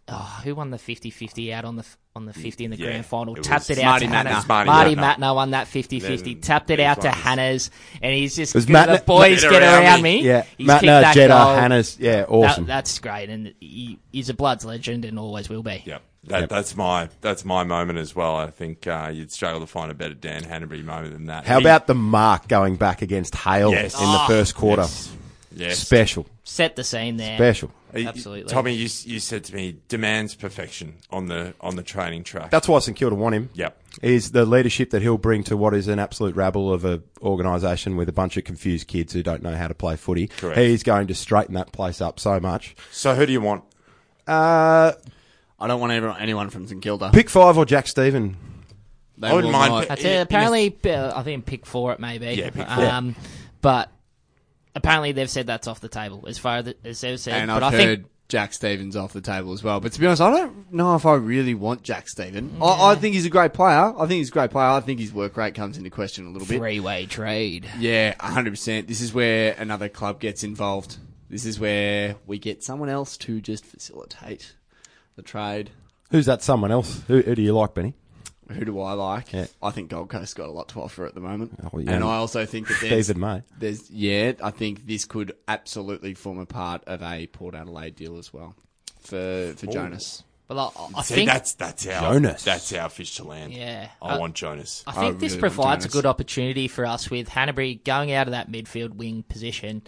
oh, who won the 50-50 out on the on the 50 in the Yeah, grand final? it Tapped it out Marty to Mattner. Hanners. Marty Marty Mattner. Mattner won that 50-50. Then Tapped it out to ones. Hanners, and he's just was good, the boys Get get around around me. me. Yeah, He's kicked Mattner, that Jeddah, goal. Hanners, yeah, That- awesome. that's great, and he, he's a Bloods legend and always will be. Yep. That, That's my that's my moment as well. I think uh, you'd struggle to find a better Dan Hannebery moment than that. How He- about the mark going back against Hale Yes. in the Oh, first quarter? Yes. Yes. Special, Set the scene there. special. Absolutely. Tommy, you, you said to me, demands perfection on the on the training track. That's why St Kilda want him. Yep. Is the leadership that he'll bring to what is an absolute rabble of a organisation with a bunch of confused kids who don't know how to play footy. Correct. He's going to straighten that place up so much. So who do you want? Uh, I don't want anyone, anyone from St Kilda. pick five or Jack Steven. They I wouldn't mind not. That's it. Apparently, uh, I think pick four it may be. Yeah, pick four. Um, but apparently they've said that's off the table as far as, as they've said. and but I've I heard think Jack Steven's off the table as well. But to be honest, I don't know if I really want Jack Steven. I, I think he's a great player. I think he's a great player. I think his work rate comes into question a little bit. three-way trade. Yeah, 100%. This is where another club gets involved. This is where we get someone else to just facilitate the trade. Who's that someone else? Who, who do you like, Benny? Who do I like? Yeah. I think Gold Coast got a lot to offer at the moment. Oh, yeah. And I also think that there's, David May. there's, yeah, I think this could absolutely form a part of a Port Adelaide deal as well for for Jonas. But I, I See, think that's that's our Jonas. That's our fish to land. Yeah. I Uh, want Jonas. I think I this really want provides a good opportunity for us with Hannebery going out of that midfield wing position.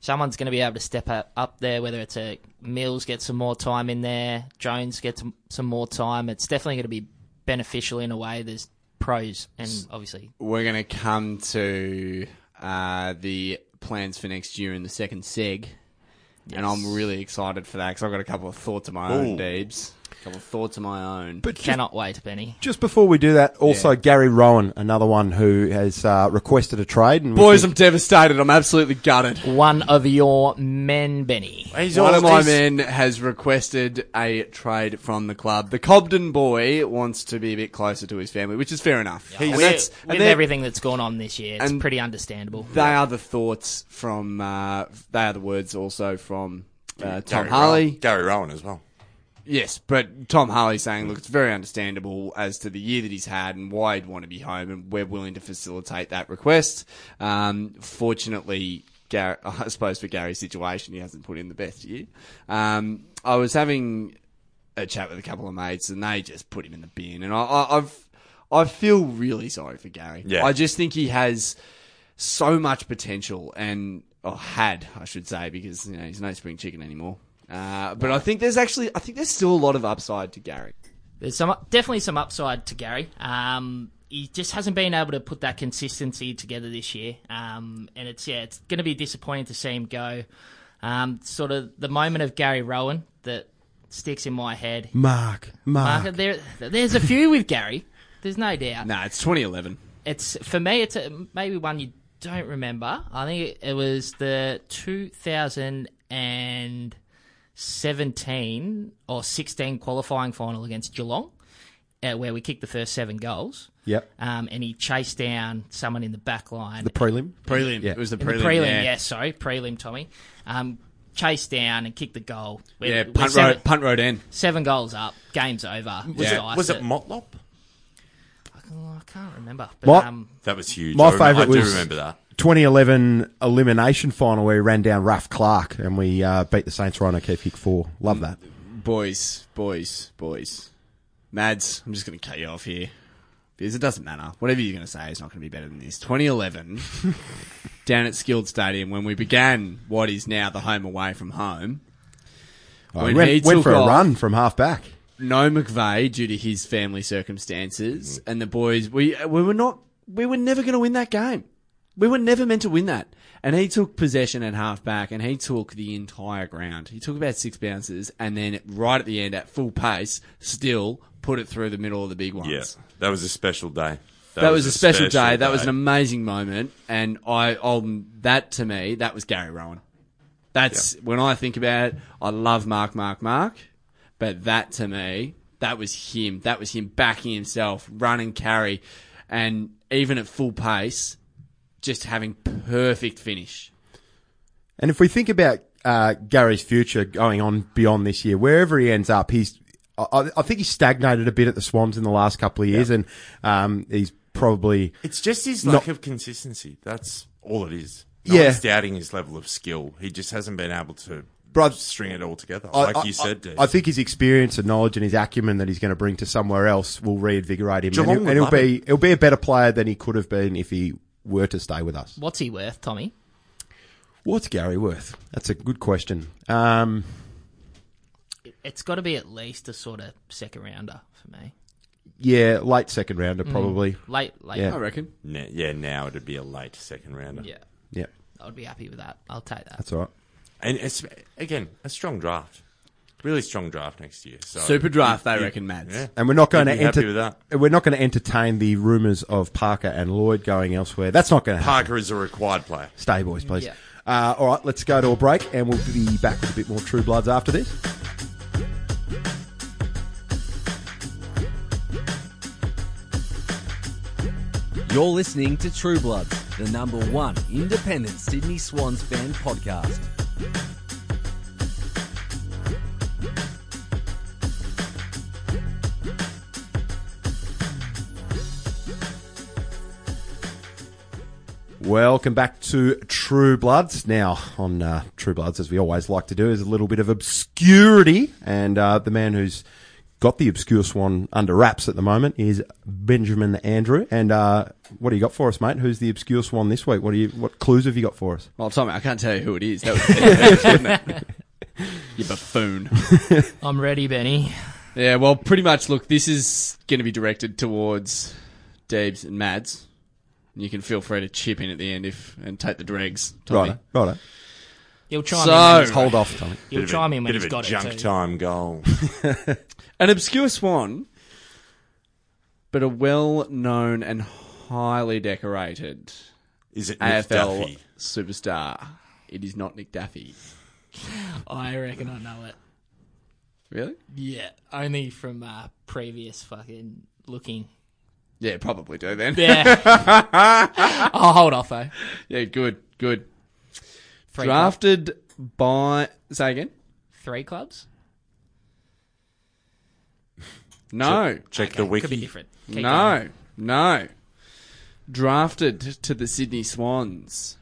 Someone's going to be able to step up, up there, whether it's a Mills get some more time in there, Jones gets some, some more time. It's definitely going to be beneficial in a way. There's pros and obviously We're going to come to uh, the plans for next year in the second seg. And I'm really excited for that because I've got a couple of thoughts of my own, Ooh. Deebs. A couple of thoughts of my own. But just, cannot wait, Benny. just before we do that, also Gary Rohan, another one who has uh, requested a trade. And Boys, think- I'm devastated. I'm absolutely gutted. One of your men, Benny. He's One of my he's- men has requested a trade from the club. The Cobden boy wants to be a bit closer to his family, which is fair enough. And with that's- with they're- everything that's gone on this year, it's pretty understandable. They are the thoughts from. Uh, they are the words also from uh, Tom Gary Harley. Rohan. Gary Rohan as well. Yes, but Tom Harley saying, look, it's very understandable as to the year that he's had and why he'd want to be home, and we're willing to facilitate that request. Um, fortunately, Gary, I suppose for Gary's situation, he hasn't put in the best year. Um, I was having a chat with a couple of mates, and they just put him in the bin, and I, I, I've, I feel really sorry for Gary. Yeah. I just think he has so much potential, and or had, I should say, because you know he's no spring chicken anymore. Uh, but I think there's actually, I think there's still a lot of upside to Gary. There's some definitely some upside to Gary. Um, he just hasn't been able to put that consistency together this year, um, and it's yeah, it's going to be disappointing to see him go. Um, sort of the moment of Gary Rohan that sticks in my head. Mark, Mark. Mark, there, there's a few with Gary. There's no doubt. Nah, it's 2011. It's for me. It's a, maybe one you don't remember. I think it was the 2017 or 16 qualifying final against Geelong, uh, where we kicked the first seven goals. Yep. Um, and he chased down someone in the back line. The prelim. Prelim. Yeah. It was the In prelim. the prelim, yeah. yes, sorry, prelim, Tommy. Um, chased down and kicked the goal. We're- Yeah, punt seven, road, punt road end. seven goals up, game's over. Was Yeah. it was it Motlop? I can't remember. But, What? um, That was huge. My I remember- favourite I do was- remember that. 2011 elimination final where we ran down Raph Clarke and we uh, beat the Saints Ryan O'Keefe kick four. Love that. Boys, boys, boys. Mads, I'm just going to cut you off here. Because it doesn't matter. Whatever you're going to say is not going to be better than this. 2011, down at Skilled Stadium, when we began what is now the home away from home, Oh, he went, went for a off- run from half back. no McVeigh due to his family circumstances, and the boys we we were not we were never going to win that game. We were never meant to win that. And he took possession at half back, and he took the entire ground. He took about six bounces, and then right at the end, at full pace, still put it through the middle of the big ones. Yeah, that was a special day. That, was, a special, day. That was an amazing moment, and I, um, that to me, that was Gary Rohan. That's when I think about it. I love Mark, Mark, Mark, but that to me, that was him. That was him backing himself, run and carry, and even at full pace, just having perfect finish. And if we think about uh, Gary's future going on beyond this year. Wherever he ends up, he's. I, I think he's stagnated a bit at the Swans in the last couple of years, and um, he's probably It's just his Not- lack of consistency. That's all it is. No Yeah. one's doubting his level of skill. He just hasn't been able to Brad- string it all together, I- like I, you said, I, Dave. I think his experience and knowledge and his acumen that he's going to bring to somewhere else will reinvigorate him, Geelong and, he'll, and he'll love be he'll be a better player than he could have been if he were to stay with us. What's he worth, Tommy? What's Gary worth? That's a good question. Um, It's got to be at least a sort of second rounder for me. yeah, late second rounder probably. Late, late. Yeah. I reckon. Na- yeah, now it'd be a late second rounder. yeah. Yeah, I'd be happy with that. I'll take that. that's all right. And it's, again, a strong draft. Really strong draft next year. So Super draft, you- they reckon, Mads. Yeah. And we're not going You'd to be happy enter. with that. We're not going to entertain the rumours of Parker and Lloyd going elsewhere. That's not going to happen. Parker is a required player. Stay, boys, please. Yeah. Uh, all right, let's go to a break, and we'll be back with a bit more True Bloods after this. You're listening to True Bloods, the number one independent Sydney Swans fan podcast. Welcome back to True Bloods. Now, on uh, True Bloods, as we always like to do, is a little bit of obscurity. And uh, the man who's got the obscure swan under wraps at the moment is Benjamin Andrew. And uh, what do you got for us, mate? Who's the obscure swan this week? What do you? What clues have you got for us? Well, Tommy, I can't tell you who it is. That was wouldn't it? You buffoon. I'm ready, Benny. Yeah, well, pretty much. Look, this is going to be directed towards Debs and Mads. And you can feel free to chip in at the end if and take the dregs. Tommy. Right, right. He'll chime So- in. When he's, hold off, Tommy. he'll Bit of a- chime in when bit he's of a got junk it. Too. time goal. An obscure swan, but a well-known and highly decorated Is it Nick AFL Duffy? superstar. It is not Nick Daffy. I reckon I know it. Really? Yeah, only from uh, previous fucking looking. Yeah, probably do then. Yeah. I'll hold off though. Yeah, good, good. Three Drafted by say again? Three clubs. No, Check Okay, the wiki. Could be different. Keep no, going. no. Drafted to the Sydney Swans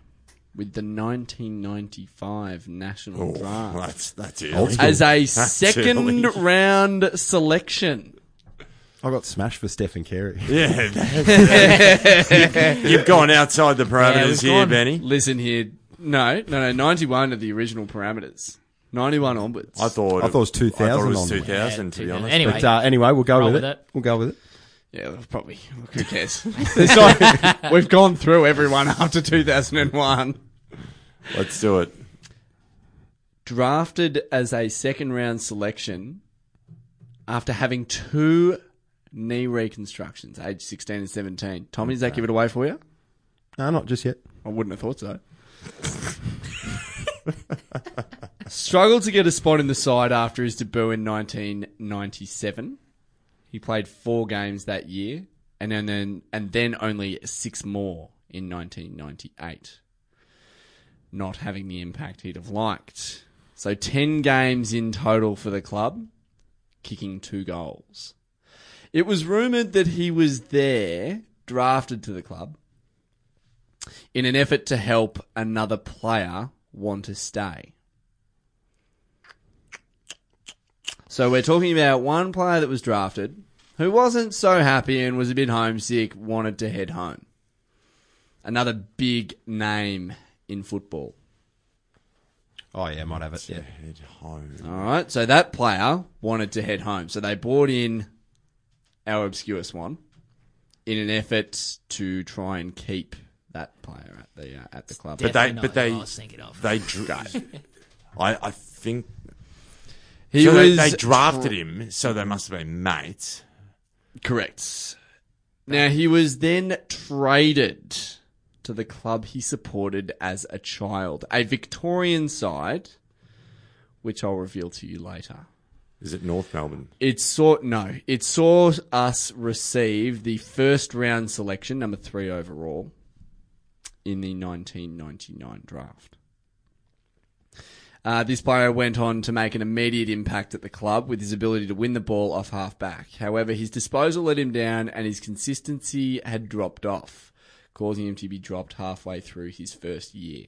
with the 1995 National Oh, Draft that's that's it. As a early. second round selection. I got smashed for Stephen Carey. Yeah, you've gone outside the parameters we've here, gone. Benny. Listen here, no, no, no. 91 are the original parameters. 91 onwards. I thought I thought it was I 2000 thought it was on the way. 2000 to be honest. anyway. But uh, anyway, we'll go Roll with, with it. it. We'll go with it. Yeah, well, probably. Look, who cares? It's like, we've gone through everyone after 2001. Let's do it. Drafted as a second round selection after having two knee reconstructions, age 16 and 17. Tommy, does that give it away for you? No, not just yet. I wouldn't have thought so. Struggled to get a spot in the side after his debut in 1997. He played four games that year, and then, and then only six more in 1998. Not having the impact he'd have liked. So ten games in total for the club, kicking two goals. It was rumoured that he was there, drafted to the club, in an effort to help another player want to stay. So we're talking about one player that was drafted who wasn't so happy and was a bit homesick, wanted to head home. Another big name in football. Oh yeah, might have it. Yeah. Head home. All right, so that player wanted to head home. So they brought in our obscure swan in an effort to try and keep that player at the uh, at the club. But they, but they, I was thinking of. they, dra- I, I think he so was they drafted him, so they must have been mates. Correct. Now he was then traded to the club he supported as a child, a Victorian side, which I'll reveal to you later. Is it North Melbourne? It saw no, it saw us receive the first round selection, number three overall, in the 1999 draft. Uh, this player went on to make an immediate impact at the club with his ability to win the ball off half back. However, his disposal let him down and his consistency had dropped off, causing him to be dropped halfway through his first year.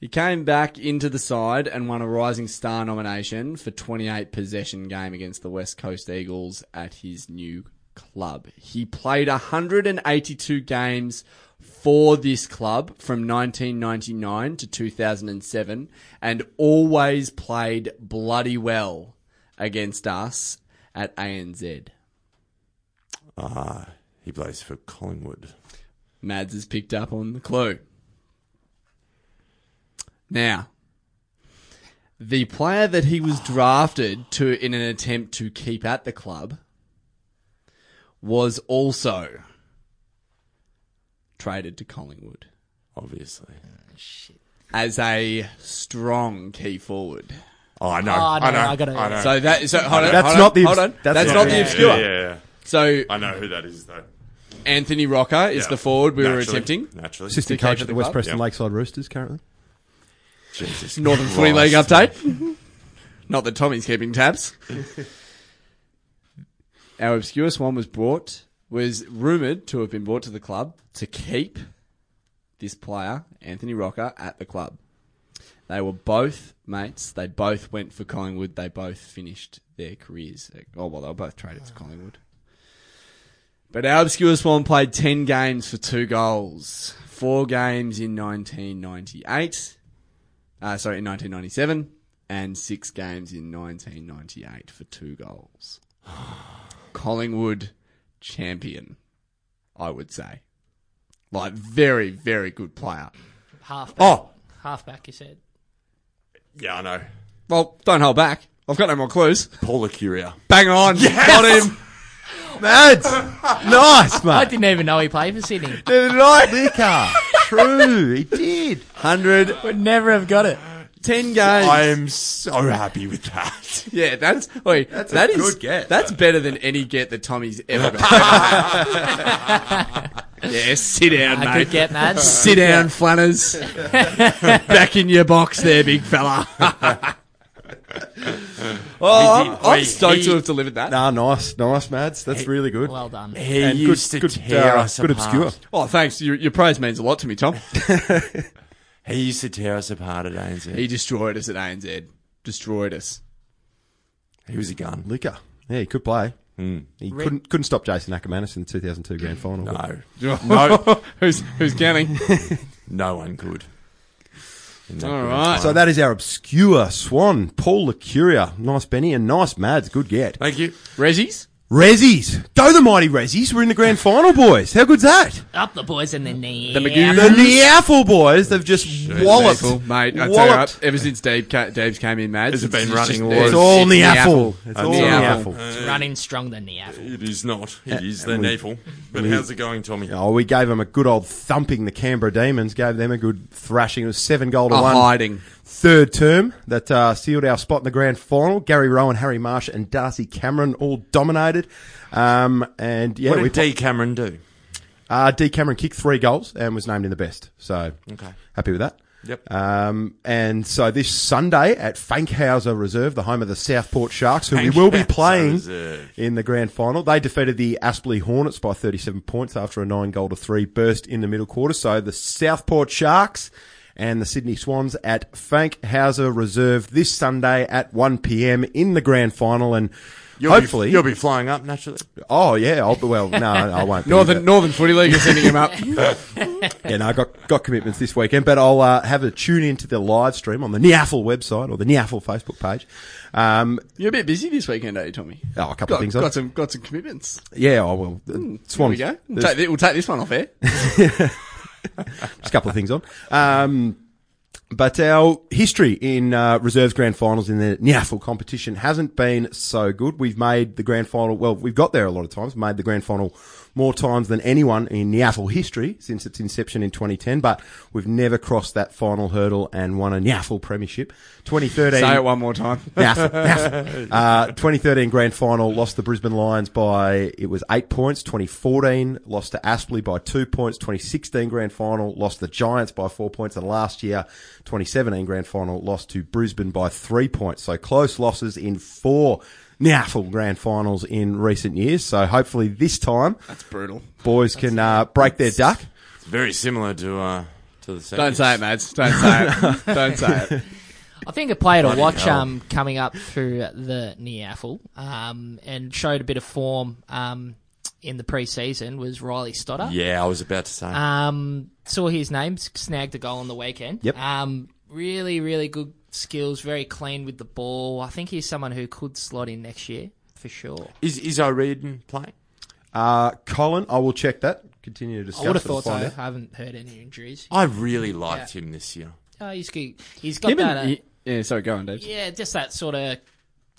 He came back into the side and won a Rising Star nomination for 28 possession game against the West Coast Eagles at his new club. He played 182 games for this club from 1999 to 2007 and always played bloody well against us at ANZ. Ah, he plays for Collingwood. Mads has picked up on the clue. Now, the player that he was drafted to in an attempt to keep at the club was also traded to Collingwood Obviously. as a strong key forward. Oh, I know. Oh, no, I know. I gotta- know. So that so hold on, That's hold not the hold obs- on. that's That's, not not the- the yeah, obscure. Yeah, yeah, yeah. So I know who that is, though. Anthony Rocca is Yeah. the forward we were Naturally. attempting. Naturally. Assistant To keep coach at at the the West club? Preston Yep. Lakeside Roosters currently. Jesus Northern Christ. Footy League update. Not that Tommy's keeping tabs. Our obscure swan was brought, was rumoured to have been brought to the club to keep this player, Anthony Rocca, at the club. They were both mates. They both went for Collingwood. They both finished their careers. Oh, well, they were both traded to Collingwood. But our obscure swan played 10 games for two goals. Four games in 1998 uh, sorry, in 1997, and six games in 1998 for two goals. Collingwood champion, I would say. Like, very, very good player. Half. Oh, Halfback, you said. yeah, I know. Well, don't hold back. I've got no more clues. Paul Licuria. Bang on. Got him. Mads! nice, I didn't even know he played for Sydney. Right. Liquor. True, he did. 100, Would never have got it. 10 games. I am so happy with that. yeah, that's, wait, That's a that is- good get. That's better than any get that Tommy's ever got. yeah, sit down, I mate. could get Mads. Sit down, Flanners. Back in your box there, big fella. oh, I'm, I'm wait, stoked he- to have delivered that. Nah, nice, nice, Mads. That's really good. Well done. He And good- used to good, tear uh, us good apart. obscure. Oh, thanks. Your, your praise means a lot to me, Tom. He used to tear us apart at ANZ. he destroyed us at ANZ. Destroyed us. He was a gun. Liquor. Yeah, he could play. Hmm. He couldn't couldn't stop Jason Ackermanis in the 2002 grand final. No, No. who's, who's counting? no one could. In that All grand right. final. So that is our obscure swan, Paul Licuria. Nice Benny and nice Mads. Good get. Thank you. Rezzies? Rezzies. Go the mighty Rezzies. We're in the grand final, boys. How good's that? Up the boys and the knee. The Magoo- The Neaffle boys, they've just walloped. Neaffle, mate. I tell you what, ever since Dave, ca- Dave's came in, Mads, Has it it's been just- running it's- water? It's all it's Neaffle. It's Uh, all Neaffle. Neaffle. running strong than the apple. It is not. It is the navel. But how's it going, Tommy? Oh, we gave them a good old thumping. The Canberra Demons gave them a good thrashing. It was seven goal to A one. hiding. Third term that uh, sealed our spot in the grand final. Gary Rohan, Harry Marsh, and Darcy Cameron all dominated. Um, and yeah, what we did D. Cameron do? uh, D Cameron kicked three goals and was named in the best. So Okay. happy with that. Yep. Um, and so this Sunday at Fankhauser Reserve, the home of the Southport Sharks, who we will be playing in the grand final, they defeated the Aspley Hornets by 37 points after a nine goal to three burst in the middle quarter. So the Southport Sharks and the Sydney Swans at Fankhauser Reserve this Sunday at 1 p.m. in the grand final. And You'll hopefully, be, you'll be flying up naturally. oh yeah, I'll, well, no, I won't. Northern but- Northern Footy League is sending him up. Yeah, no, I got got commitments this weekend, but I'll uh, have a tune into the live stream on the Niaffle website or the Niaffle Facebook page. Um, You're a bit busy this weekend, are you, Tommy? oh, a couple Got, of things on. got some got some commitments. Yeah, I will. Uh, There we go. We'll take, we'll take this one off air. just a couple of things on. Um, but our history in uh, reserves grand finals in the Niaffle competition hasn't been so good. We've made the grand final. Well, we've got there a lot of times. Made the grand final more times than anyone in Nyaffle history since its inception in 2010, but we've never crossed that final hurdle and won a Nyaffle premiership. 2013. Say it one more time. Naff. Uh, 2013 grand final lost the Brisbane Lions by it was eight points. 2014 lost to Aspley by two points. 2016 grand final lost the Giants by four points, and last year 2017 grand final lost to Brisbane by three points. So close losses in four Naffle grand finals in recent years. So hopefully this time That's brutal. boys can uh, break their duck. It's very similar to uh, to the. Don't Saints. say it, Mads. Don't say it. Don't say it. I think a player to Bloody watch hell. um, coming up through the Neaffle um, and showed a bit of form um, in the pre-season was Riley Stoddart. Yeah, I was about to say. Um, saw his name, snagged a goal on the weekend. Yep. Um, really, really good skills, very clean with the ball. I think he's someone who could slot in next year for sure. is is O'Riordan playing? Uh, Colin, I will check that. Continue to discuss. I would have it and thought so. I haven't heard any injuries. I really liked him this year. Oh, he's good. He's got Him that. uh, and- yeah, sorry, go on, Dave. Yeah, just that sort of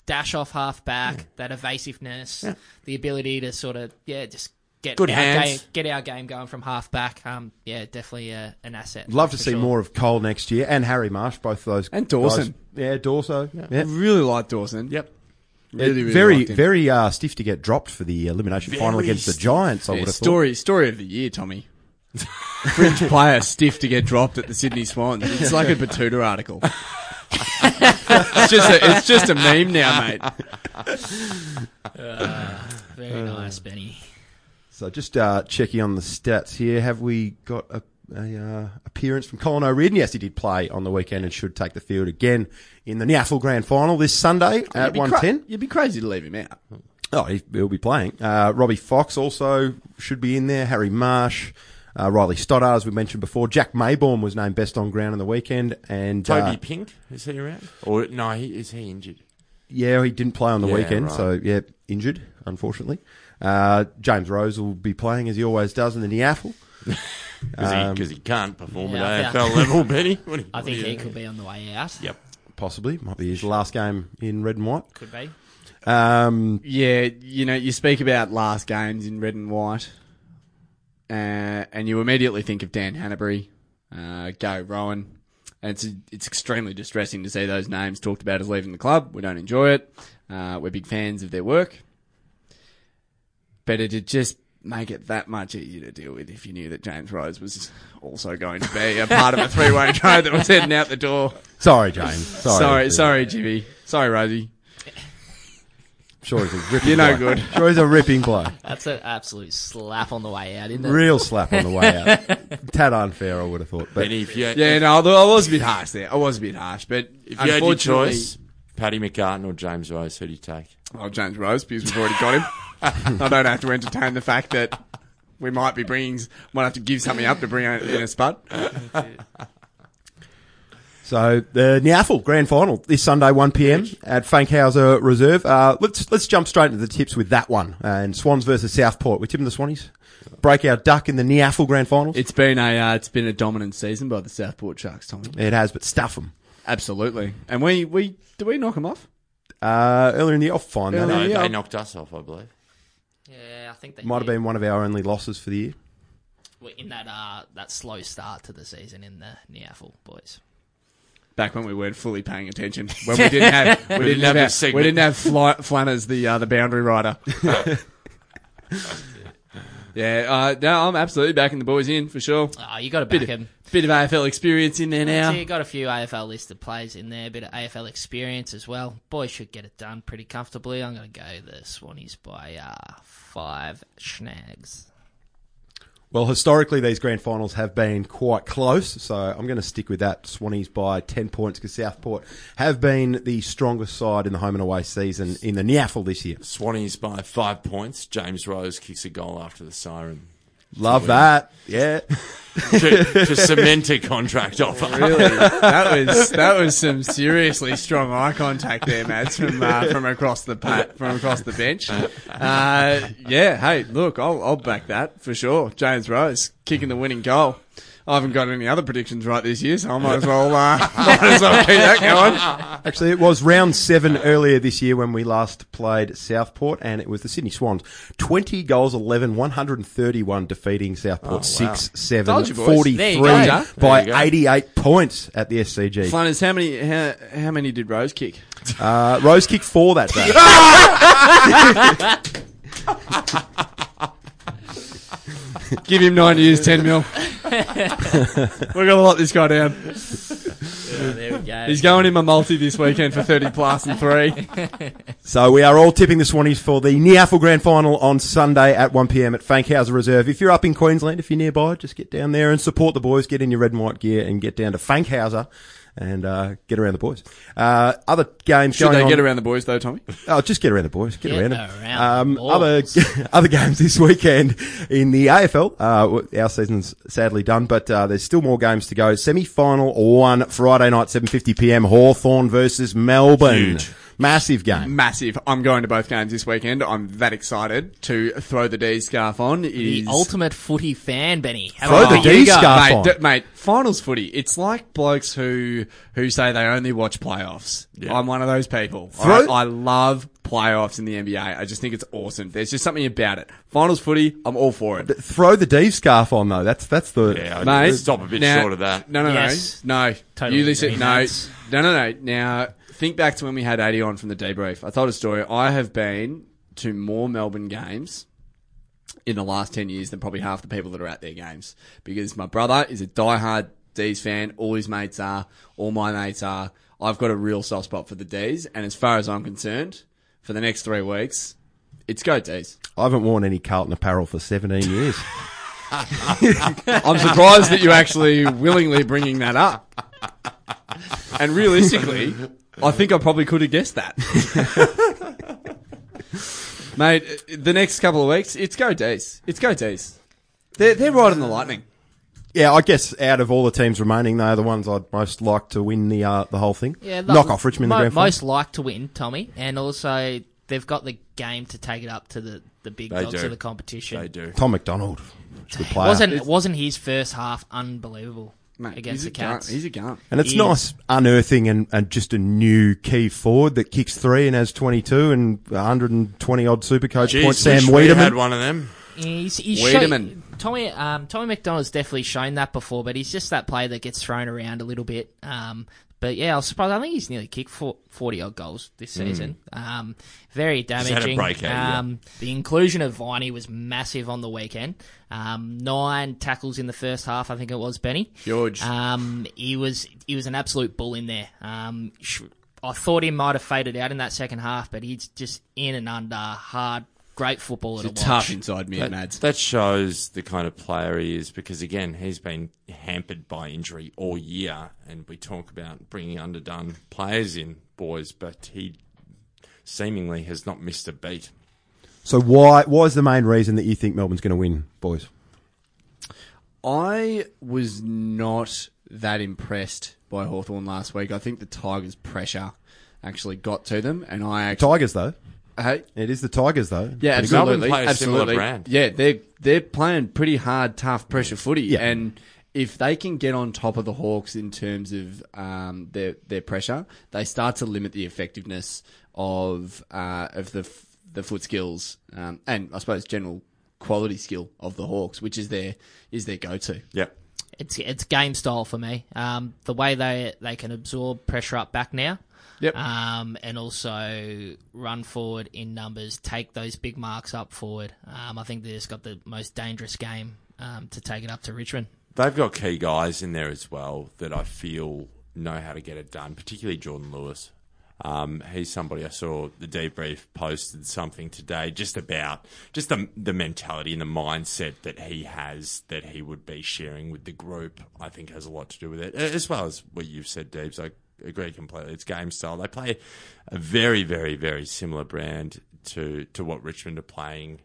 dash off half back, that evasiveness, the ability to sort of yeah, just get Good our hands. game, get our game going from half back. Um, yeah, definitely uh, an asset. Love to see sure. more of Cole next year and Harry Marsh, both of those. And Dawson. guys. Yeah, Dawson. Yeah. I really like Dawson. Yep. Really, really very, very uh, stiff to get dropped for the elimination final Very against the. Giants. I Yeah, would have story story of the year, Tommy. Fringe player stiff to get dropped at the Sydney Swans. It's like a Batuta article. it's just a, it's just a meme now, mate. Very nice, Benny. So just uh, checking on the stats here. Have we got a, a uh, appearance from Colin O'Riordan? Yes, he did play on the weekend and should take the field again in the Nyaffle Grand Final this Sunday at one cra- ten. You'd be crazy to leave him out. Oh, he, he'll be playing. Uh, Robbie Fox also should be in there. Harry Marsh, uh, Riley Stoddart, as we mentioned before. Jack Mayborn was named best on ground on the weekend, and Toby uh, Pink is he around? Or no, he is he injured? yeah, he didn't play on the Yeah, weekend, right. so yeah, injured unfortunately. Uh, James Rose will be playing as he always does in the Niaffle. Because Um, he, 'cause he can't perform yeah, I at think- AFL level, Benny. What you- I think he you- could be on the way out. Yep. Possibly might be his last game in red and white. Could be. Um, Yeah, you know, you speak about last games in red and white, uh, and you immediately think of Dan Hannebery, uh, Gary Rohan, and it's it's extremely distressing to see those names talked about as leaving the club. We don't enjoy it. Uh, we're big fans of their work, but it'd just make it that much easier to deal with if you knew that James Rose was also going to be a part of a three-way trade that was heading out the door. sorry, James. Sorry, Sorry, sorry, Jimmy. Sorry, Rosie. Sure, he's a ripping. You're no bloke. good. Sure, he's a ripping bloke. That's an absolute slap on the way out, isn't it? Real slap on the way out. Tad unfair, I would have thought. But Benny, if you, Yeah, no, I was a bit harsh there. I was a bit harsh, but if you had your choice, Paddy McCartin or James Rose, who do you take? well, James Rose because we've already got him. I don't have to entertain the fact that we might be bringing, might have to give something up to bring in a spud. So the Nyaffle Grand Final this Sunday, 1 p.m. at Fankhauser Reserve. Uh, let's let's jump straight into the tips with that one. And Swans versus Southport. We're tipping the Swannies. Break our duck in the Nyaffle Grand Finals. It's been a, uh, it's been a dominant season by the Southport Sharks, Tommy. It has, but stuff them. Absolutely, and we we did we knock them off? Uh, earlier in the off, I'll find that. No, yeah. they knocked us off, I believe. Yeah, I think they Might have did. been one of our only losses for the year. Well, in that uh, that slow start to the season in the Neaffle boys. Back when we weren't fully paying attention, when we didn't have we, didn't, have, have we didn't have Fly, Flanners the uh, the boundary rider. yeah, uh, no, I'm absolutely backing the boys in for sure. Oh, you got to back Bit, him. bit of AFL experience in there now. So you got a few AFL listed players in there, bit of AFL experience as well. Boys should get it done pretty comfortably. I'm going to go the Swannies by uh, five snags. Well, historically, these grand finals have been quite close, so I'm going to stick with that. Swannies by 10 points because Southport have been the strongest side in the home and away season in the Nyaffle this year. Swannies by five points. James Rose kicks a goal after the siren. Love that. Yeah. to, to cement a contract offer. Really, that was that was some seriously strong eye contact there, Mads, from uh, from across the pat, from across the bench. Uh, yeah, hey, look, I'll I'll back that for sure. James Rose, kicking the winning goal. I haven't got any other predictions right this year, so I might as well, uh, might as well keep that going. Actually, it was round seven earlier this year when we last played Southport, and it was the Sydney Swans. 20 goals, 11, 131, defeating Southport 6 7 you, 43 There you go. by There you go. 88 points at the SCG. Flanners, how many how, how many did Rose kick? Uh, Rose kicked four that day. Give him nine years, ten mil. We're gonna lock this guy down. there we go. He's going in my multi this weekend for thirty plus and three. So we are all tipping the Swannies for the Niaffle Grand Final on Sunday at 1pm at Fankhauser Reserve. If you're up in Queensland, if you're nearby, just get down there and support the boys. Get in your red and white gear and get down to Fankhauser and uh, get around the boys. Uh, other games Should going they on. get around the boys though, Tommy? Oh, just get around the boys. Get, Get around them. around Um, the other balls. other games this weekend in the AFL. Uh, our season's sadly done, but uh, there's still more games to go. Semi-final one Friday night, 7:50 p.m. Hawthorn versus Melbourne. Huge. Massive game. Massive. I'm going to both games this weekend. I'm that excited to throw the D scarf on. It the is- ultimate footy fan, Benny. How Throw the D go? scarf. mate, on. d- mate, finals footy. It's like blokes who who say they only watch playoffs. I'm one of those people. Throw- I, I love playoffs in the NBA. I just think it's awesome. There's just something about it. Finals footy, I'm all for it. Throw the D scarf on though. That's that's the. Yeah, Mate, stop a bit now- short of that. No, no, Yes. no, no. Totally you listen. agree, No, no, no, no. Now think back to when we had 80 on from the debrief. I told a story. I have been to more Melbourne games in the last 10 years than probably half the people that are at their games because my brother is a diehard D's fan. All his mates are. All my mates are. I've got a real soft spot for the D's, and as far as I'm concerned, for the next three weeks, it's go D's. I haven't worn any Carlton apparel for 17 years. I'm surprised that you're actually willingly bringing that up. And realistically, I think I probably could have guessed that. Mate, the next couple of weeks, it's go D's. It's go D's. They're, they're riding the lightning. yeah, I guess out of all the teams remaining, they're the ones I'd most like to win the uh, the whole thing. Yeah, Knock off Richmond in mo- the grand final. Most like to win, Tommy, and also they've got the game to take it up to the, the big They dogs do. of the competition. They do. Tom McDonald, good player. Wasn't wasn't his first half unbelievable Mate, against the a gun. He's a gun. And it's He nice unearthing and, and just a new key forward that kicks three and has 22 and 120 odd super coach Jeez, points. Sam wish we had one of them. He's, he's Weideman. shown- Tommy um, Tommy McDonald's definitely shown that before, but he's just that player that gets thrown around a little bit. Um, but yeah, I was surprised. I think he's nearly kicked forty odd goals this season. Um, very had a damaging. breakout um, The inclusion of Viney was massive on the weekend. Um, nine tackles in the first half, I think it was Benny. George. Um, he was he was an absolute bull in there. Um, sh- I thought he might have faded out in that second half, but he's just in and under hard, great footballer He's to tough watch. inside mid, That, Mads. that shows the kind of player he is because, again, he's been hampered by injury all year. And we talk about bringing underdone players in, boys, but he seemingly has not missed a beat. So why why is the main reason that you think Melbourne's going to win, boys? I was not that impressed by Hawthorn last week. I think the Tigers' pressure actually got to them, and I actually. Tigers though. Hey, It is the Tigers though. Yeah, But Melbourne absolutely. play a similar absolutely. brand. Yeah, they're they're playing pretty hard, tough pressure footy, Yeah. and if they can get on top of the Hawks in terms of um, their their pressure, they start to limit the effectiveness of uh, of the the foot skills um, and I suppose general quality skill of the Hawks, which is their is their go to. Yeah. It's it's game style for me. Um, the way they they can absorb pressure up back now. Yep. Um, and also run forward in numbers, take those big marks up forward. Um, I think they just got the most dangerous game um, to take it up to Richmond. They've got key guys in there as well that I feel know how to get it done, particularly Jordan Lewis. Um, he's somebody I saw the debrief posted something today just about just the the mentality and the mindset that he has that he would be sharing with the group. I think has a lot to do with it, as well as what you've said, Deebs. I agree completely. It's game style. They play a very, very, very similar brand to to what Richmond are playing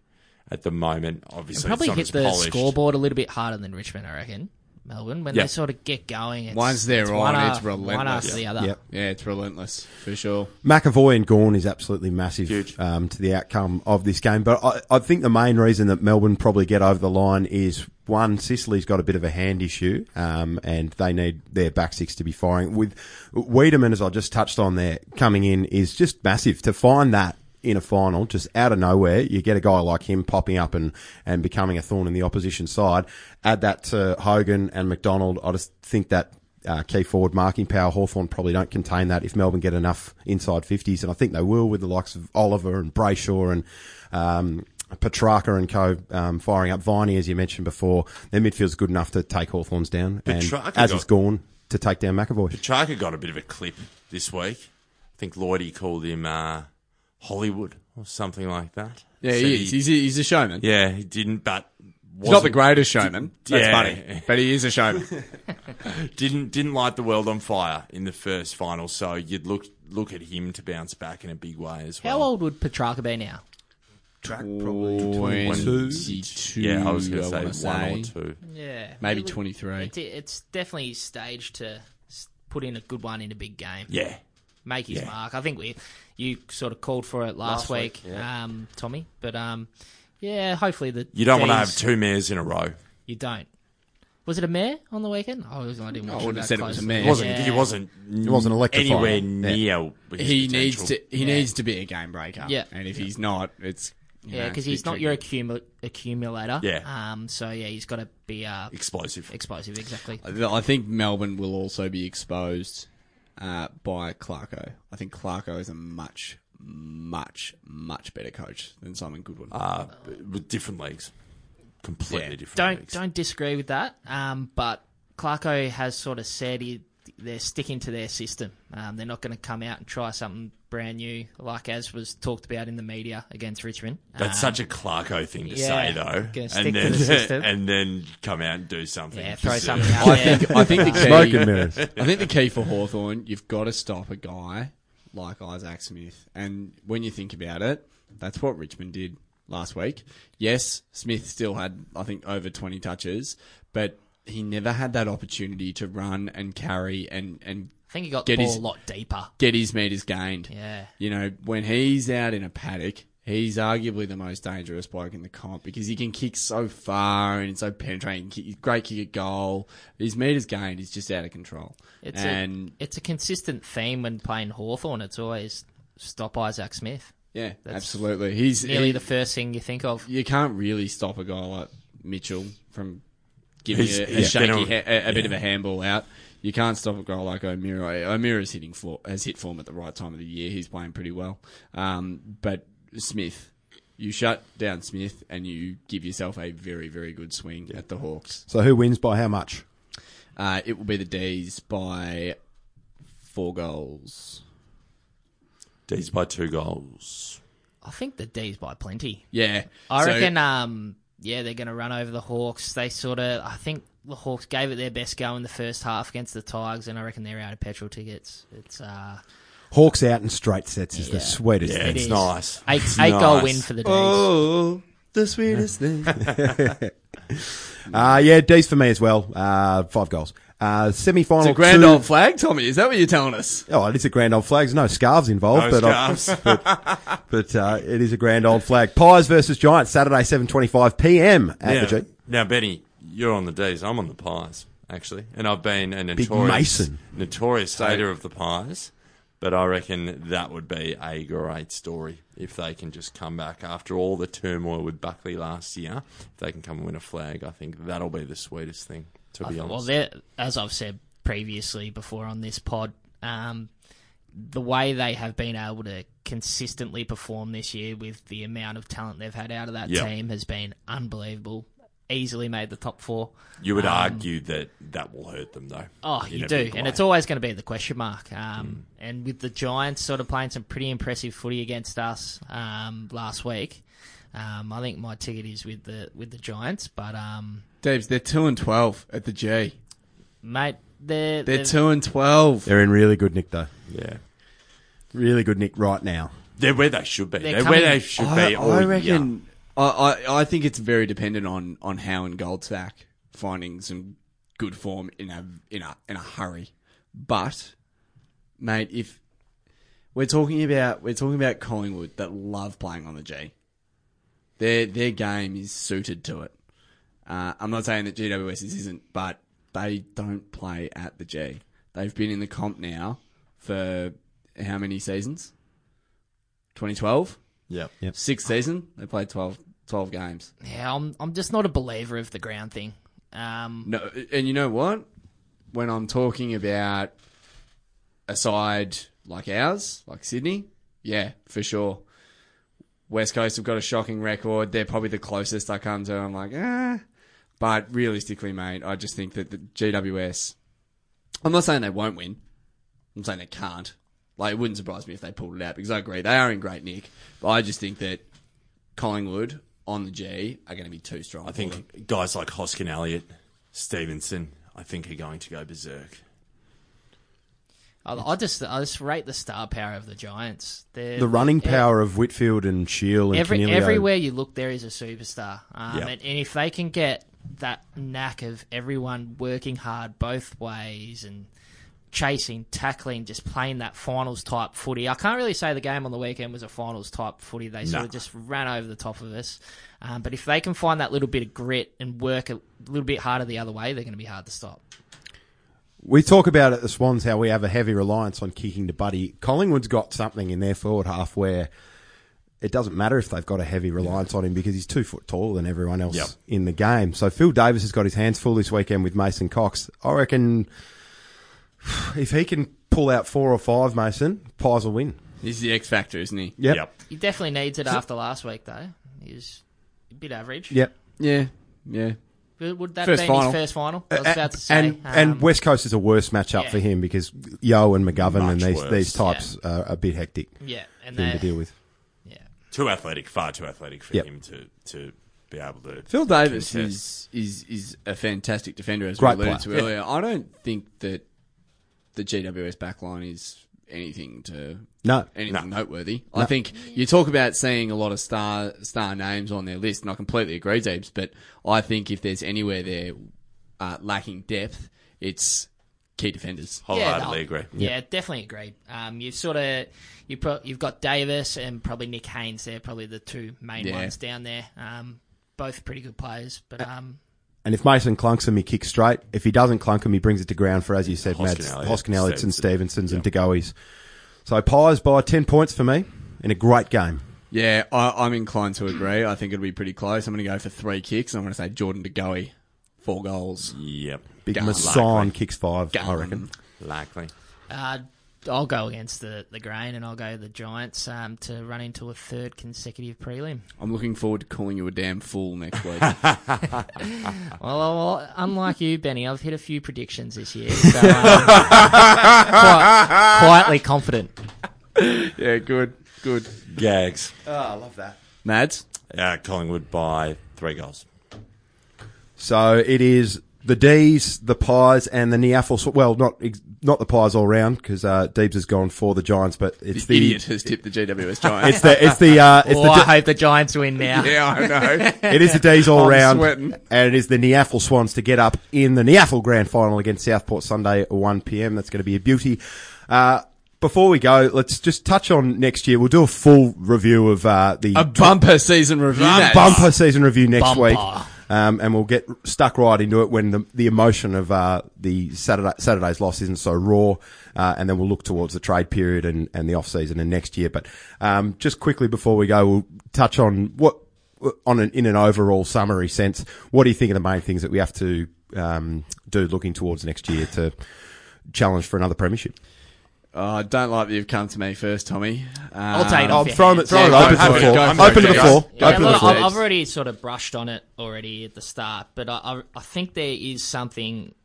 at the moment. Obviously, Probably it's not hit as the polished. scoreboard a little bit harder than Richmond, I reckon. Melbourne. When Yeah. they sort of get going, it's, Once they're it's on, one it's after, One relentless. after the other. Yep. Yeah, it's relentless for sure. McEvoy and Gawn is absolutely massive Um, to the outcome of this game. But I, I think the main reason that Melbourne probably get over the line is one, Sicily's got a bit of a hand issue, um, and they need their back six to be firing. With Weideman, as I just touched on there, coming in is just massive. To find that in a final, just out of nowhere, you get a guy like him popping up and, and becoming a thorn in the opposition side. Add that to Hogan and McDonald. I just think that uh, key forward marking power. Hawthorn probably don't contain that if Melbourne get enough inside 50s, and I think they will with the likes of Oliver and Brayshaw and um, Petracca and co um, firing up. Viney, as you mentioned before, their midfield's good enough to take Hawthorns down, and as got- is Gawn to take down McEvoy. Chaka got a bit of a clip this week. I think Lloydie called him uh, Hollywood or something like that. Yeah, Said he is. He's a, he's a showman. yeah, he didn't, but He's not the greatest showman. That's yeah. funny. But he is a showman. didn't didn't light the world on fire in the first final. So you'd look look at him to bounce back in a big way as well. How old would Petracca be now? Track probably Twenty-two. Yeah, I was going going to to say one or two. Yeah, Maybe It would- 23. It's, it's definitely staged to s- put in a good one in a big game. Yeah, make his Yeah. mark. I think we you sort of called for it last, Last week, week, yeah. um, Tommy. But um, yeah, hopefully the you don't want to have two mares in a row. You don't. Was it a mare on the weekend? Oh, I, was, I didn't. I watch wouldn't that have said it was a closely. mare. It wasn't. Yeah. He wasn't. It wasn't electrifying. anywhere Yeah. near. his He needs to. He needs to be a game breaker. Yeah. And if he's not, it's you Yeah, because he's a bit not your tricky. accumu- accumulator. Yeah. Um. So yeah, he's got to be uh, explosive. explosive. Exactly. I think Melbourne will also be exposed uh, by Clarko. I think Clarko is a much, much, much better coach than Simon Goodwin. Uh, with different leagues, completely Yeah. different. don't leagues. don't disagree with that. Um, but Clarko has sort of said he, they're sticking to their system. Um, they're not going to come out and try something brand new, like as was talked about in the media against Richmond. That's Um, such a Clarko thing to yeah, say, though, gonna stick and to then the system. and then come out and do something. yeah, throw something out I there. think. I think the key. Smoke and mirrors. I think the key for Hawthorn, you've got to stop a guy like Isaac Smith. And when you think about it, that's what Richmond did last week. Yes, Smith still had, I think, over 20 touches, but he never had that opportunity to run and carry and, and I think he got Get the ball his- a lot deeper. get his meters gained. Yeah. You know, when he's out in a paddock, he's arguably the most dangerous bloke in the comp because he can kick so far and so penetrating. Great kick at goal. His meters gained is just out of control. It's and a it's a consistent theme when playing Hawthorn. It's always stop Isaac Smith. yeah, that's absolutely. He's Nearly he- the first thing you think of. you can't really stop a guy like Mitchell from giving a, a he's shaky, been a- a, a bit yeah. of a handball out. You can't stop a guy like O'Meara. O'Meara's hitting for, has hit form at the right time of the year. He's playing pretty well. Um, but Smith, you shut down Smith and you give yourself a very, very good swing at the Hawks. So who wins by how much? Uh, it will be the D's by four goals. D's by two goals. I think the D's by plenty. Yeah, I So- reckon, um, yeah, they're going to run over the Hawks. They sort of, I think the Hawks gave it their best go in the first half against the Tigers, and I reckon they're out of petrol tickets. It's uh, Hawks out in straight sets is Yeah. the sweetest Yeah, thing. It's is. nice. eight It's eight goal win for the D's. Oh, the sweetest thing. Uh, yeah, D's for me as well. Uh, five goals. Uh, semi-final. It's a grand two- old flag, Tommy. Is that what you're telling us? Oh, it is a grand old flag. There's no scarves involved, No but, I- scarves. but uh, it is a grand old flag. Pies versus Giants, Saturday, 7.25 p.m. at now, the G. now, Benny, you're on the D's. I'm on the Pies, actually, and I've been a notorious Mason. notorious hater of the Pies. But I reckon that would be a great story if they can just come back after all the turmoil with Buckley last year. If they can come and win a flag, I think that'll be the sweetest thing. To be Well, honest, they're, as I've said previously before on this pod, um, the way they have been able to consistently perform this year with the amount of talent they've had out of that Yep. team has been unbelievable. Easily made the top four. you would um, argue that that will hurt them, though. Oh, you do, and it's always going to be the question mark. Um, And with the Giants sort of playing some pretty impressive footy against us um, last week, um, I think my ticket is with the with the Giants. But um, Debs, they're two and twelve at the G. mate, they're They're they're- two and twelve. They're in really good nick, though. yeah. Really good nick right now. They're where they should be. They're They're, coming- where they should I, be. all I year. I, I think it's very dependent on on Howe and Goldsack finding some good form in a in a in a hurry. But mate, if we're talking about we're talking about Collingwood that love playing on the G, their their game is suited to it. Uh, I'm not saying that GWS isn't, but they don't play at the G. They've been in the comp now for how many seasons? 2012, Yep. sixth season. They played 12, 12 games. Yeah, I'm I'm just not a believer of the ground thing. Um, No, and you know what? When I'm talking about a side like ours, like Sydney, yeah, for sure. West Coast have got a shocking record. They're probably the closest I come to. I'm like, ah. But realistically, mate, I just think that the GWS. I'm not saying they won't win. I'm saying they can't. Like, it wouldn't surprise me if they pulled it out because I agree they are in great nick. But I just think that Collingwood on the G are going to be too strong. I for them. think guys like Hoskin Elliott, Stevenson, I think are going to go berserk. I, I just I just rate the star power of the Giants. They're, The running power of Whitfield and Shiel and Every, Coniglio. everywhere you look, there is a superstar. Um, Yep. and, and if they can get that knack of everyone working hard both ways and chasing, tackling, just playing that finals type footy. I can't really say the game on the weekend was a finals type footy. They sort No. of just ran over the top of us. Um, but if they can find that little bit of grit and work a little bit harder the other way, they're going to be hard to stop. We talk about at the Swans how we have a heavy reliance on kicking to Buddy. Collingwood's got something in their forward half where it doesn't matter if they've got a heavy reliance on him because he's two foot taller than everyone else Yep. in the game. So Phil Davis has got his hands full this weekend with Mason Cox. I reckon if he can pull out four or five, Mason, Pies will win. He's the X factor, isn't he? Yep. Yep. He definitely needs it after last week, though. He's a bit average. Yep. Yeah, yeah. Would would that First be final. his first final? I was about to say. and um, and West Coast is a worse matchup yeah. for him because Yo and McGovern and these worse. these types are a bit hectic yeah, and for him to deal with. yeah. Too athletic, far too athletic for Yep. him to, to be able to. Phil Davis contest. is, is is a fantastic defender, as Great we alluded player. to earlier. I don't think that the GWS backline is anything to No. anything No. noteworthy. I think you talk about seeing a lot of star star names on their list, and I completely agree, Deebs. But I think if there's anywhere they're uh, lacking depth, it's key defenders. Wholeheartedly no, agree. Yeah, definitely agree. Um, you've sort of you pro- you've got Davis and probably Nick Haynes. They're probably the two main Yeah. ones down there. Um, both pretty good players, but um, And if Mason clunks him, he kicks straight. If he doesn't clunk him, he brings it to ground for, as you said, Hoskin Mads, Elliott, Hoskin Elliott's and Stevenson. Stevensons and DeGoey's. So Pies by 10 points for me in a great game. Yeah, I, I'm inclined to agree. I think it'll be pretty close. I'm going to go for three kicks. I'm going to say Jordan DeGoey, four goals. Yep. Big Gun. Mason kicks five, I reckon. Likely. uh, I'll go against the the grain and I'll go the Giants um, to run into a third consecutive prelim. I'm looking forward to calling you a damn fool next week. Well, well, unlike you, Benny, I've hit a few predictions this year, so um, quite, quietly confident. yeah, good, good. Gags. Oh, I love that. Mads? Uh, Collingwood by three goals. So it is the D's, the Pies, and the NEAFL. Well, not not the Pies all round because uh, Deebs has gone for the Giants, but it's The the, idiot has tipped the GWS Giants. It's the it's the uh, it's Oh, the I D- hope the Giants win now. yeah, I know. it is the D's all I'm round, sweating. and it is the NEAFL Swans to get up in the NEAFL Grand Final against Southport Sunday at one pm. That's going to be a beauty. Uh, before we go, let's just touch on next year. We'll do a full review of uh, the a bumper season review. Mads. bumper season review next Bumper. week. Um, and we'll get stuck right into it when the, the emotion of uh, the Saturday, Saturday's loss isn't so raw, uh, and then we'll look towards the trade period and, and the off season and next year. But um, just quickly before we go, we'll touch on what on an, in an overall summary sense. What do you think are the main things that we have to um, do looking towards next year to challenge for another premiership? Oh, I don't like that you've come to me first, Tommy. I'll take it Um, off I'm your throwing hands. it, throwing Yeah, it open go to for the it, floor. go for Open it, to the guys. floor. Yeah, Open to the look, floor. I've, I've already sort of brushed on it already at the start, but I, I, I think there is something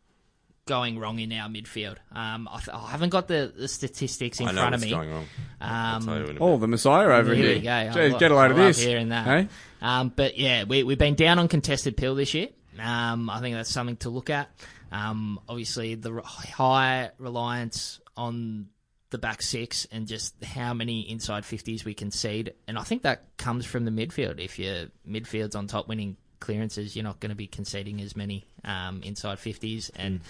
going wrong in our midfield. Um, I, th- I haven't got the, the statistics in I know front what's of me. going wrong. I'll Um, tell you in a Oh, bit. the Messiah over Here here. we go. I Gee, lo- get a load I of love this. hearing that. Hey? Um, but yeah, we, we've been down on contested pill this year. Um, I think that's something to look at. Um, obviously, the r- high reliance on the back six and just how many inside 50s we concede. And I think that comes from the midfield. If your midfield's on top winning clearances, you're not going to be conceding as many um, inside 50s. And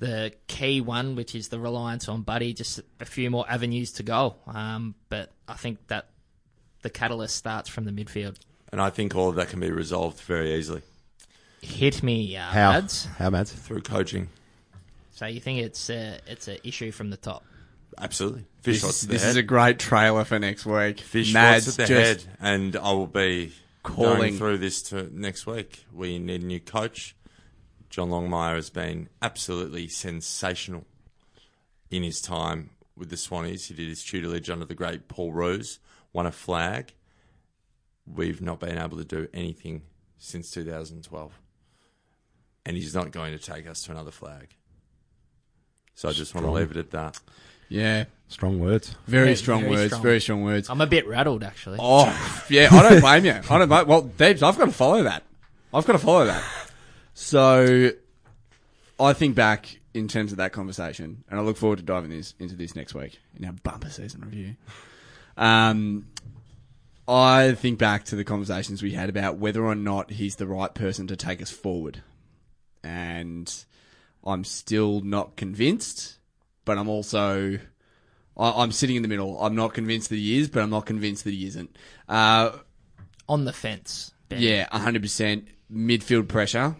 the key one, which is the reliance on Buddy, just a few more avenues to go. Um, but I think that the catalyst starts from the midfield. And I think all of that can be resolved very easily Hit me, uh, How? lads. How, Mads? through coaching. So you think it's a, it's an issue from the top? Absolutely. Fish This, the this head. is a great trailer for next week. Fish Mads shots at the head. And I will be calling- going through this to next week. We need a new coach. John Longmire has been absolutely sensational in his time with the Swannies. He did his tutelage under the great Paul Roos, won a flag. We've not been able to do anything since 2012. And he's not going to take us to another flag. So I just want to leave it at that. Yeah, Strong words. very Very- strong very words. strong. Very strong words. I'm a bit rattled, actually. Oh, yeah, I don't blame you. I don't blame. Well, Debs, I've got to follow that. I've got to follow that. So, I think back in terms of that conversation, and I look forward to diving this into this next week in our bumper season review. Um, I think back to the conversations we had about whether or not he's the right person to take us forward, and I'm still not convinced, but I'm also I, I'm sitting in the middle. I'm not convinced that he is, but I'm not convinced that he isn't. Uh, On the fence. Ben. yeah, 100% midfield pressure.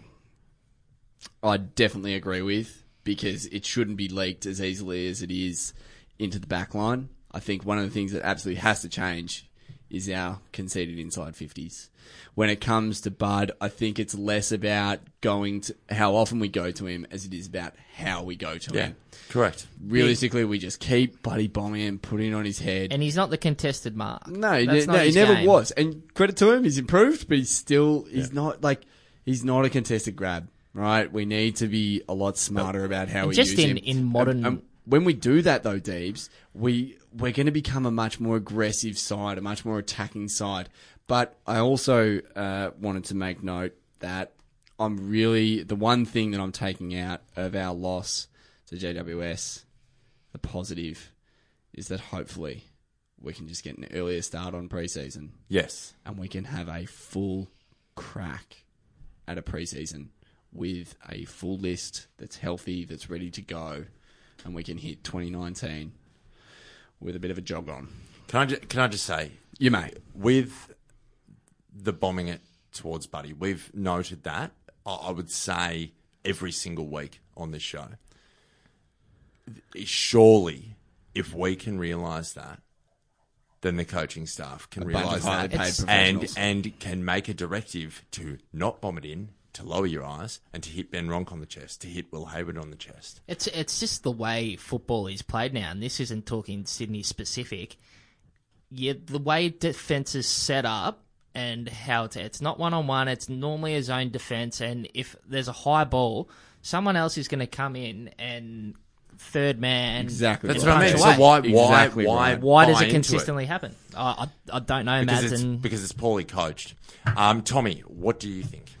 I definitely agree with because it shouldn't be leaked as easily as it is into the back line. I think one of the things that absolutely has to change is our conceded inside 50s. When it comes to Bud, I think it's less about going to how often we go to him as it is about how we go to Yeah, him. correct. Realistically, we just keep Buddy bombing him, putting it on his head. And he's not the contested mark. No, he, That's ne- no, he never game. was. And credit to him, he's improved, but he's still he's not like he's not a contested grab. Right? We need to be a lot smarter about how And we just use in- him. in modern- And- and when we do that though, Deebs, we we're going to become a much more aggressive side, a much more attacking side. But I also uh, wanted to make note that I'm really the one thing that I'm taking out of our loss to GWS, the positive, is that hopefully we can just get an earlier start on preseason Yes. and we can have a full crack at a preseason with a full list that's healthy, that's ready to go, and we can hit 2019 with a bit of a jog on. Can I, ju- can I just say, You may. with the bombing it towards Buddy, we've noted that. I I would say every single week on this show. Surely, if we can realise that, then the coaching staff can bunch of realise highly that paid and and can make a directive to not bomb it in, to lower your eyes, and to hit Ben Ronke on the chest, to hit Will Hayward on the chest. It's it's just the way football is played now, and this isn't talking Sydney specific. Yeah, the way defense is set up and how it's it's not one on one. It's normally a zone defense, and if there's a high ball, someone else is going to come in and third man. Exactly That's right. what I mean. punch So away. why Exactly why why right. Why does it into consistently happen? I, I I don't know, Because Mads. it's, And because it's poorly coached. Um, Tommy, what do you think?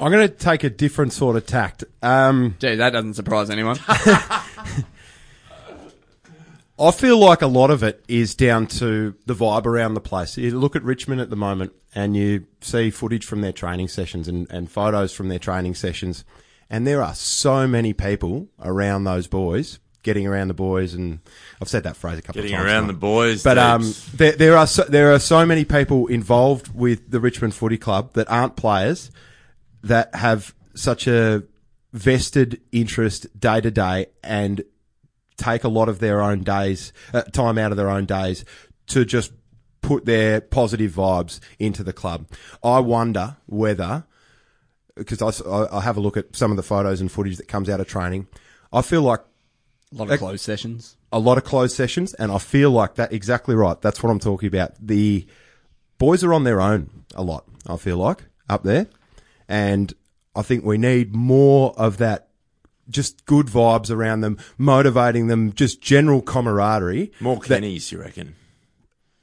I'm going to take a different sort of tact. Um, Gee, that doesn't surprise anyone. I feel like a lot of it is down to the vibe around the place. You look at Richmond at the moment and you see footage from their training sessions and, and photos from their training sessions, and there are so many people around those boys, getting around the boys, and I've said that phrase a couple Getting of times. around now. the boys, But um, Deeps. there, there are so, there are so many people involved with the Richmond Footy Club that aren't players that have such a vested interest day to day and take a lot of their own days, uh, time out of their own days to just put their positive vibes into the club. I wonder whether, because I, I have a look at some of the photos and footage that comes out of training, I feel like a lot of closed sessions. a lot of closed sessions, and I feel like that exactly right. That's what I'm talking about. The boys are on their own a lot. I feel like up there, and I think we need more of that. Just good vibes around them, motivating them, just general camaraderie. more Kennys, you reckon?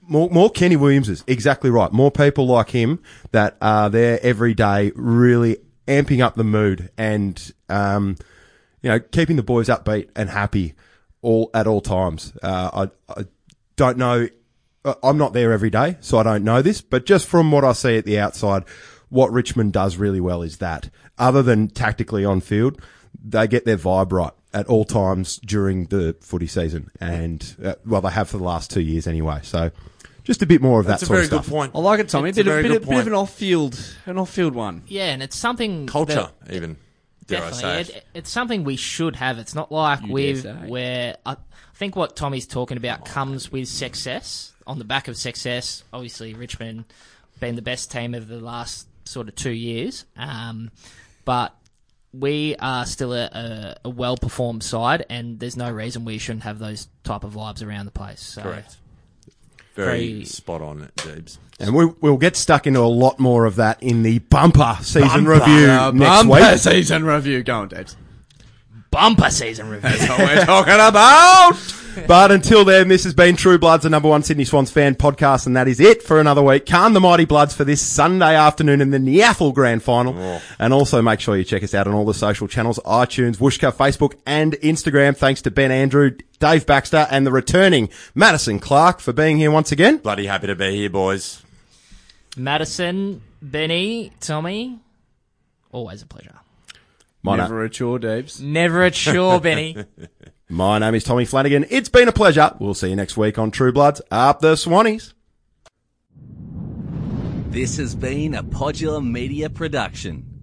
more, more Kenny Williamses. Exactly right. More people like him that are there every day, really amping up the mood and, um, you know, keeping the boys upbeat and happy all at all times. Uh, I, I don't know. I'm not there every day, so I don't know this, but just from what I see at the outside, what Richmond does really well is that, other than tactically on field, they get their vibe right at all times during the footy season, and uh, well, they have for the last two years anyway. So, just a bit more of That's that a sort very of good stuff. point. I like it, Tommy. It's a bit, of, very bit, good of, bit of an off-field, an off-field one. Yeah, and it's something Culture, that- even. Dare I say? it, it's something we should have. It's not like You we've where I think what Tommy's talking about comes with success. On the back of success, obviously Richmond been the best team of the last sort of two years, um, but we are still a, a, a well performed side, and there's no reason we shouldn't have those type of vibes around the place. So, Correct. Very, Very- spot on, Deebs. And we, we'll get stuck into a lot more of that in the bumper season Bumper. review Uh, next bumper week. season review. Go on, Debs. Bumper season review. That's what we're talking about. But until then, this has been True Bloods, the number one Sydney Swans fan podcast, and that is it for another week. Calm the Mighty Bloods for this Sunday afternoon in the NEAFL Grand Final. Oh. And also make sure you check us out on all the social channels, iTunes, Whooshkaa, Facebook, and Instagram. Thanks to Ben Andrew, Dave Baxter, and the returning Madison Clark for being here once again. Bloody happy to be here, boys. Madison, Benny, Tommy, always a pleasure. My, na- Never a chore, Debs. Never a chore, Benny. my name is Tommy Flanagan. It's been a pleasure. We'll see you next week on True Bloods. Up the Swannies. This has been a Podular Media production.